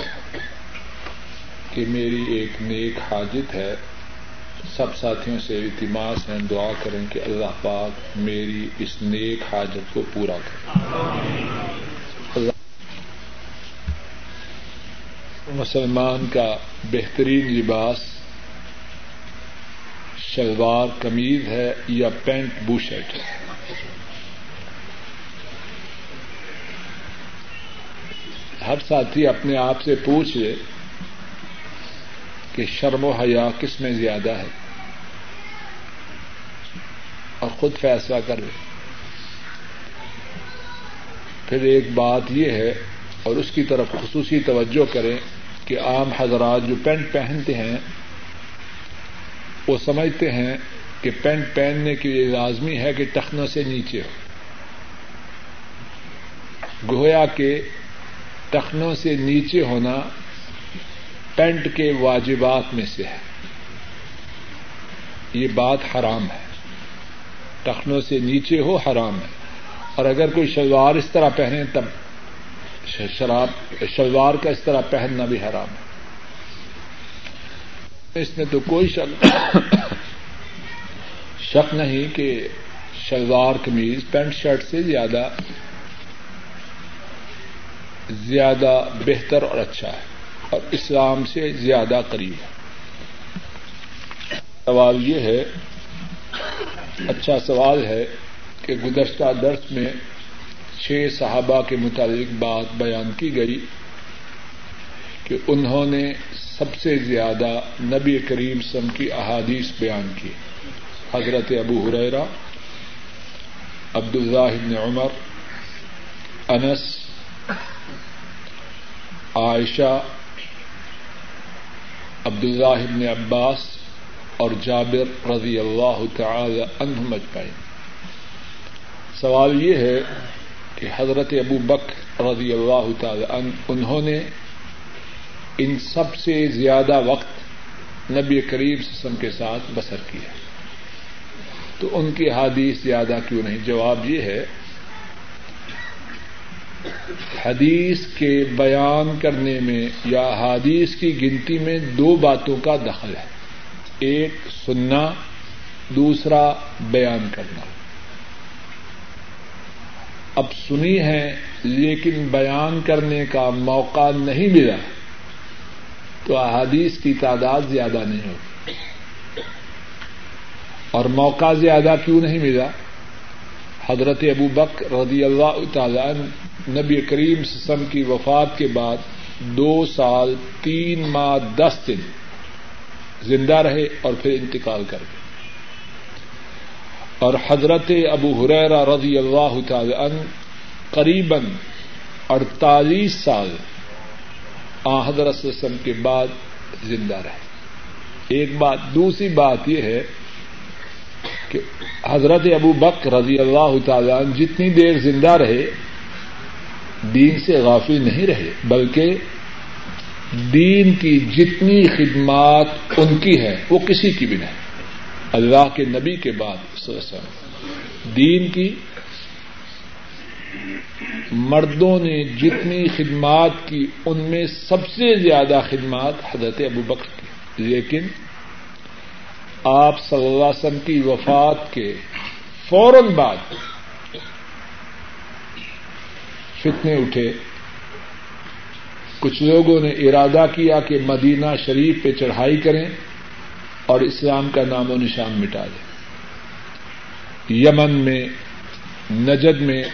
کہ میری ایک نیک حاجت ہے، سب ساتھیوں سے التماس ہیں، دعا کریں کہ اللہ پاک میری اس نیک حاجت کو پورا کرے۔ مسلمان کا بہترین لباس شلوار کمیز ہے یا پینٹ بو شرٹ ہے؟ ہر ساتھی اپنے آپ سے پوچھ لے کہ شرم و حیا کس میں زیادہ ہے؟ اور خود فیصلہ کر لیں پھر ایک بات یہ ہے اور اس کی طرف خصوصی توجہ کریں کہ عام حضرات جو پینٹ پہنتے ہیں وہ سمجھتے ہیں کہ پینٹ پہننے کے لیے لازمی ہے کہ ٹخنوں سے نیچے ہو۔ گویا کے ٹخنوں سے نیچے ہونا پینٹ کے واجبات میں سے ہے۔ یہ بات حرام ہے۔ ٹخنوں سے نیچے ہو حرام ہے۔ اور اگر کوئی شلوار اس طرح پہنے تب شراب، شلوار کا اس طرح پہننا بھی حرام ہے۔ اس میں تو کوئی شک شک نہیں کہ شلوار قمیض، پینٹ شرٹ سے زیادہ زیادہ بہتر اور اچھا ہے اور اسلام سے زیادہ قریب ہے۔ سوال یہ ہے اچھا سوال ہے کہ گزشتہ درس میں چھ صحابہ کے متعلق بات بیان کی گئی۔ کہ انہوں نے سب سے زیادہ نبی کریم سم کی احادیث بیان کی۔ حضرت ابو حریرا عبد اللہ عمر، انس، عائشہ عبد اللہ عباس اور جابر رضی اللہ تعالی عنہم اجمعین۔ سوال یہ ہے کہ حضرت ابو بک رضی اللہ تعالی انہوں نے ان سب سے زیادہ وقت نبی کریم سسم کے ساتھ بسر کیا تو ان کی حادیث زیادہ کیوں نہیں؟ جواب یہ ہے، حدیث کے بیان کرنے میں یا حادیث کی گنتی میں دو باتوں کا دخل ہے۔ ایک سننا، دوسرا بیان کرنا۔ اب سنی ہے لیکن بیان کرنے کا موقع نہیں ملا۔ تو احادیث کی تعداد زیادہ نہیں ہوگی۔ اور موقع زیادہ کیوں نہیں ملا؟ حضرت ابو بک رضی اللہ تعالی نبی کریم سسم کی وفات کے بعد دو سال تین ماہ دس دن زندہ رہے اور پھر انتقال کر گئے۔ اور حضرت ابو حریرا رضی اللہ تعالی عنہ قریب اڑتالیس سال آ، حضرت وسلم کے بعد زندہ رہے۔ ایک بات، دوسری بات یہ ہے کہ حضرت ابو بک رضی اللہ تعالی جتنی دیر زندہ رہے، دین سے غافل نہیں رہے، بلکہ دین کی جتنی خدمات ان کی ہے وہ کسی کی بھی نہیں۔ اللہ کے نبی کے بعد دین کی مردوں نے جتنی خدمات کی، ان میں سب سے زیادہ خدمات حضرت ابو بکر کی۔ لیکن آپ صلی اللہ علیہ وسلم کی وفات کے فوراً بعد فتنے اٹھے۔ کچھ لوگوں نے ارادہ کیا کہ مدینہ شریف پہ چڑھائی کریں اور اسلام کا نام و نشان مٹا دے یمن میں، نجد میں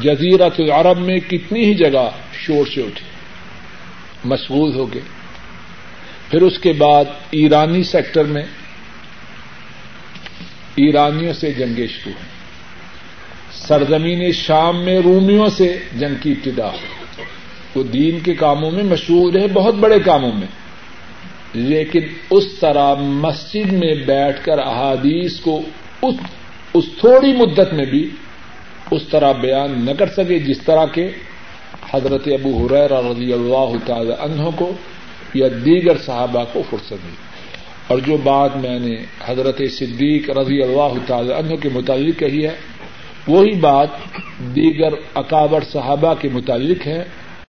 جزیرت العرب میں کتنی ہی جگہ شور سے اٹھی مشغول ہو گئے۔ پھر اس کے بعد ایرانی سیکٹر میں ایرانیوں سے جنگیں شروع ہیں سرزمین شام میں رومیوں سے جنگ کی ابتدا وہ دین کے کاموں میں مشہور ہے بہت بڑے کاموں میں۔ لیکن اس طرح مسجد میں بیٹھ کر احادیث کو اس اس تھوڑی مدت میں بھی اس طرح بیان نہ کر سکے جس طرح کے حضرت ابو حریر رضی اللہ تعالی عنہ کو یا دیگر صحابہ کو فرصت دی اور جو بات میں نے حضرت صدیق رضی اللہ تعالی عنہ کے متعلق کہی ہے، وہی بات دیگر اکابر صحابہ کے متعلق ہے۔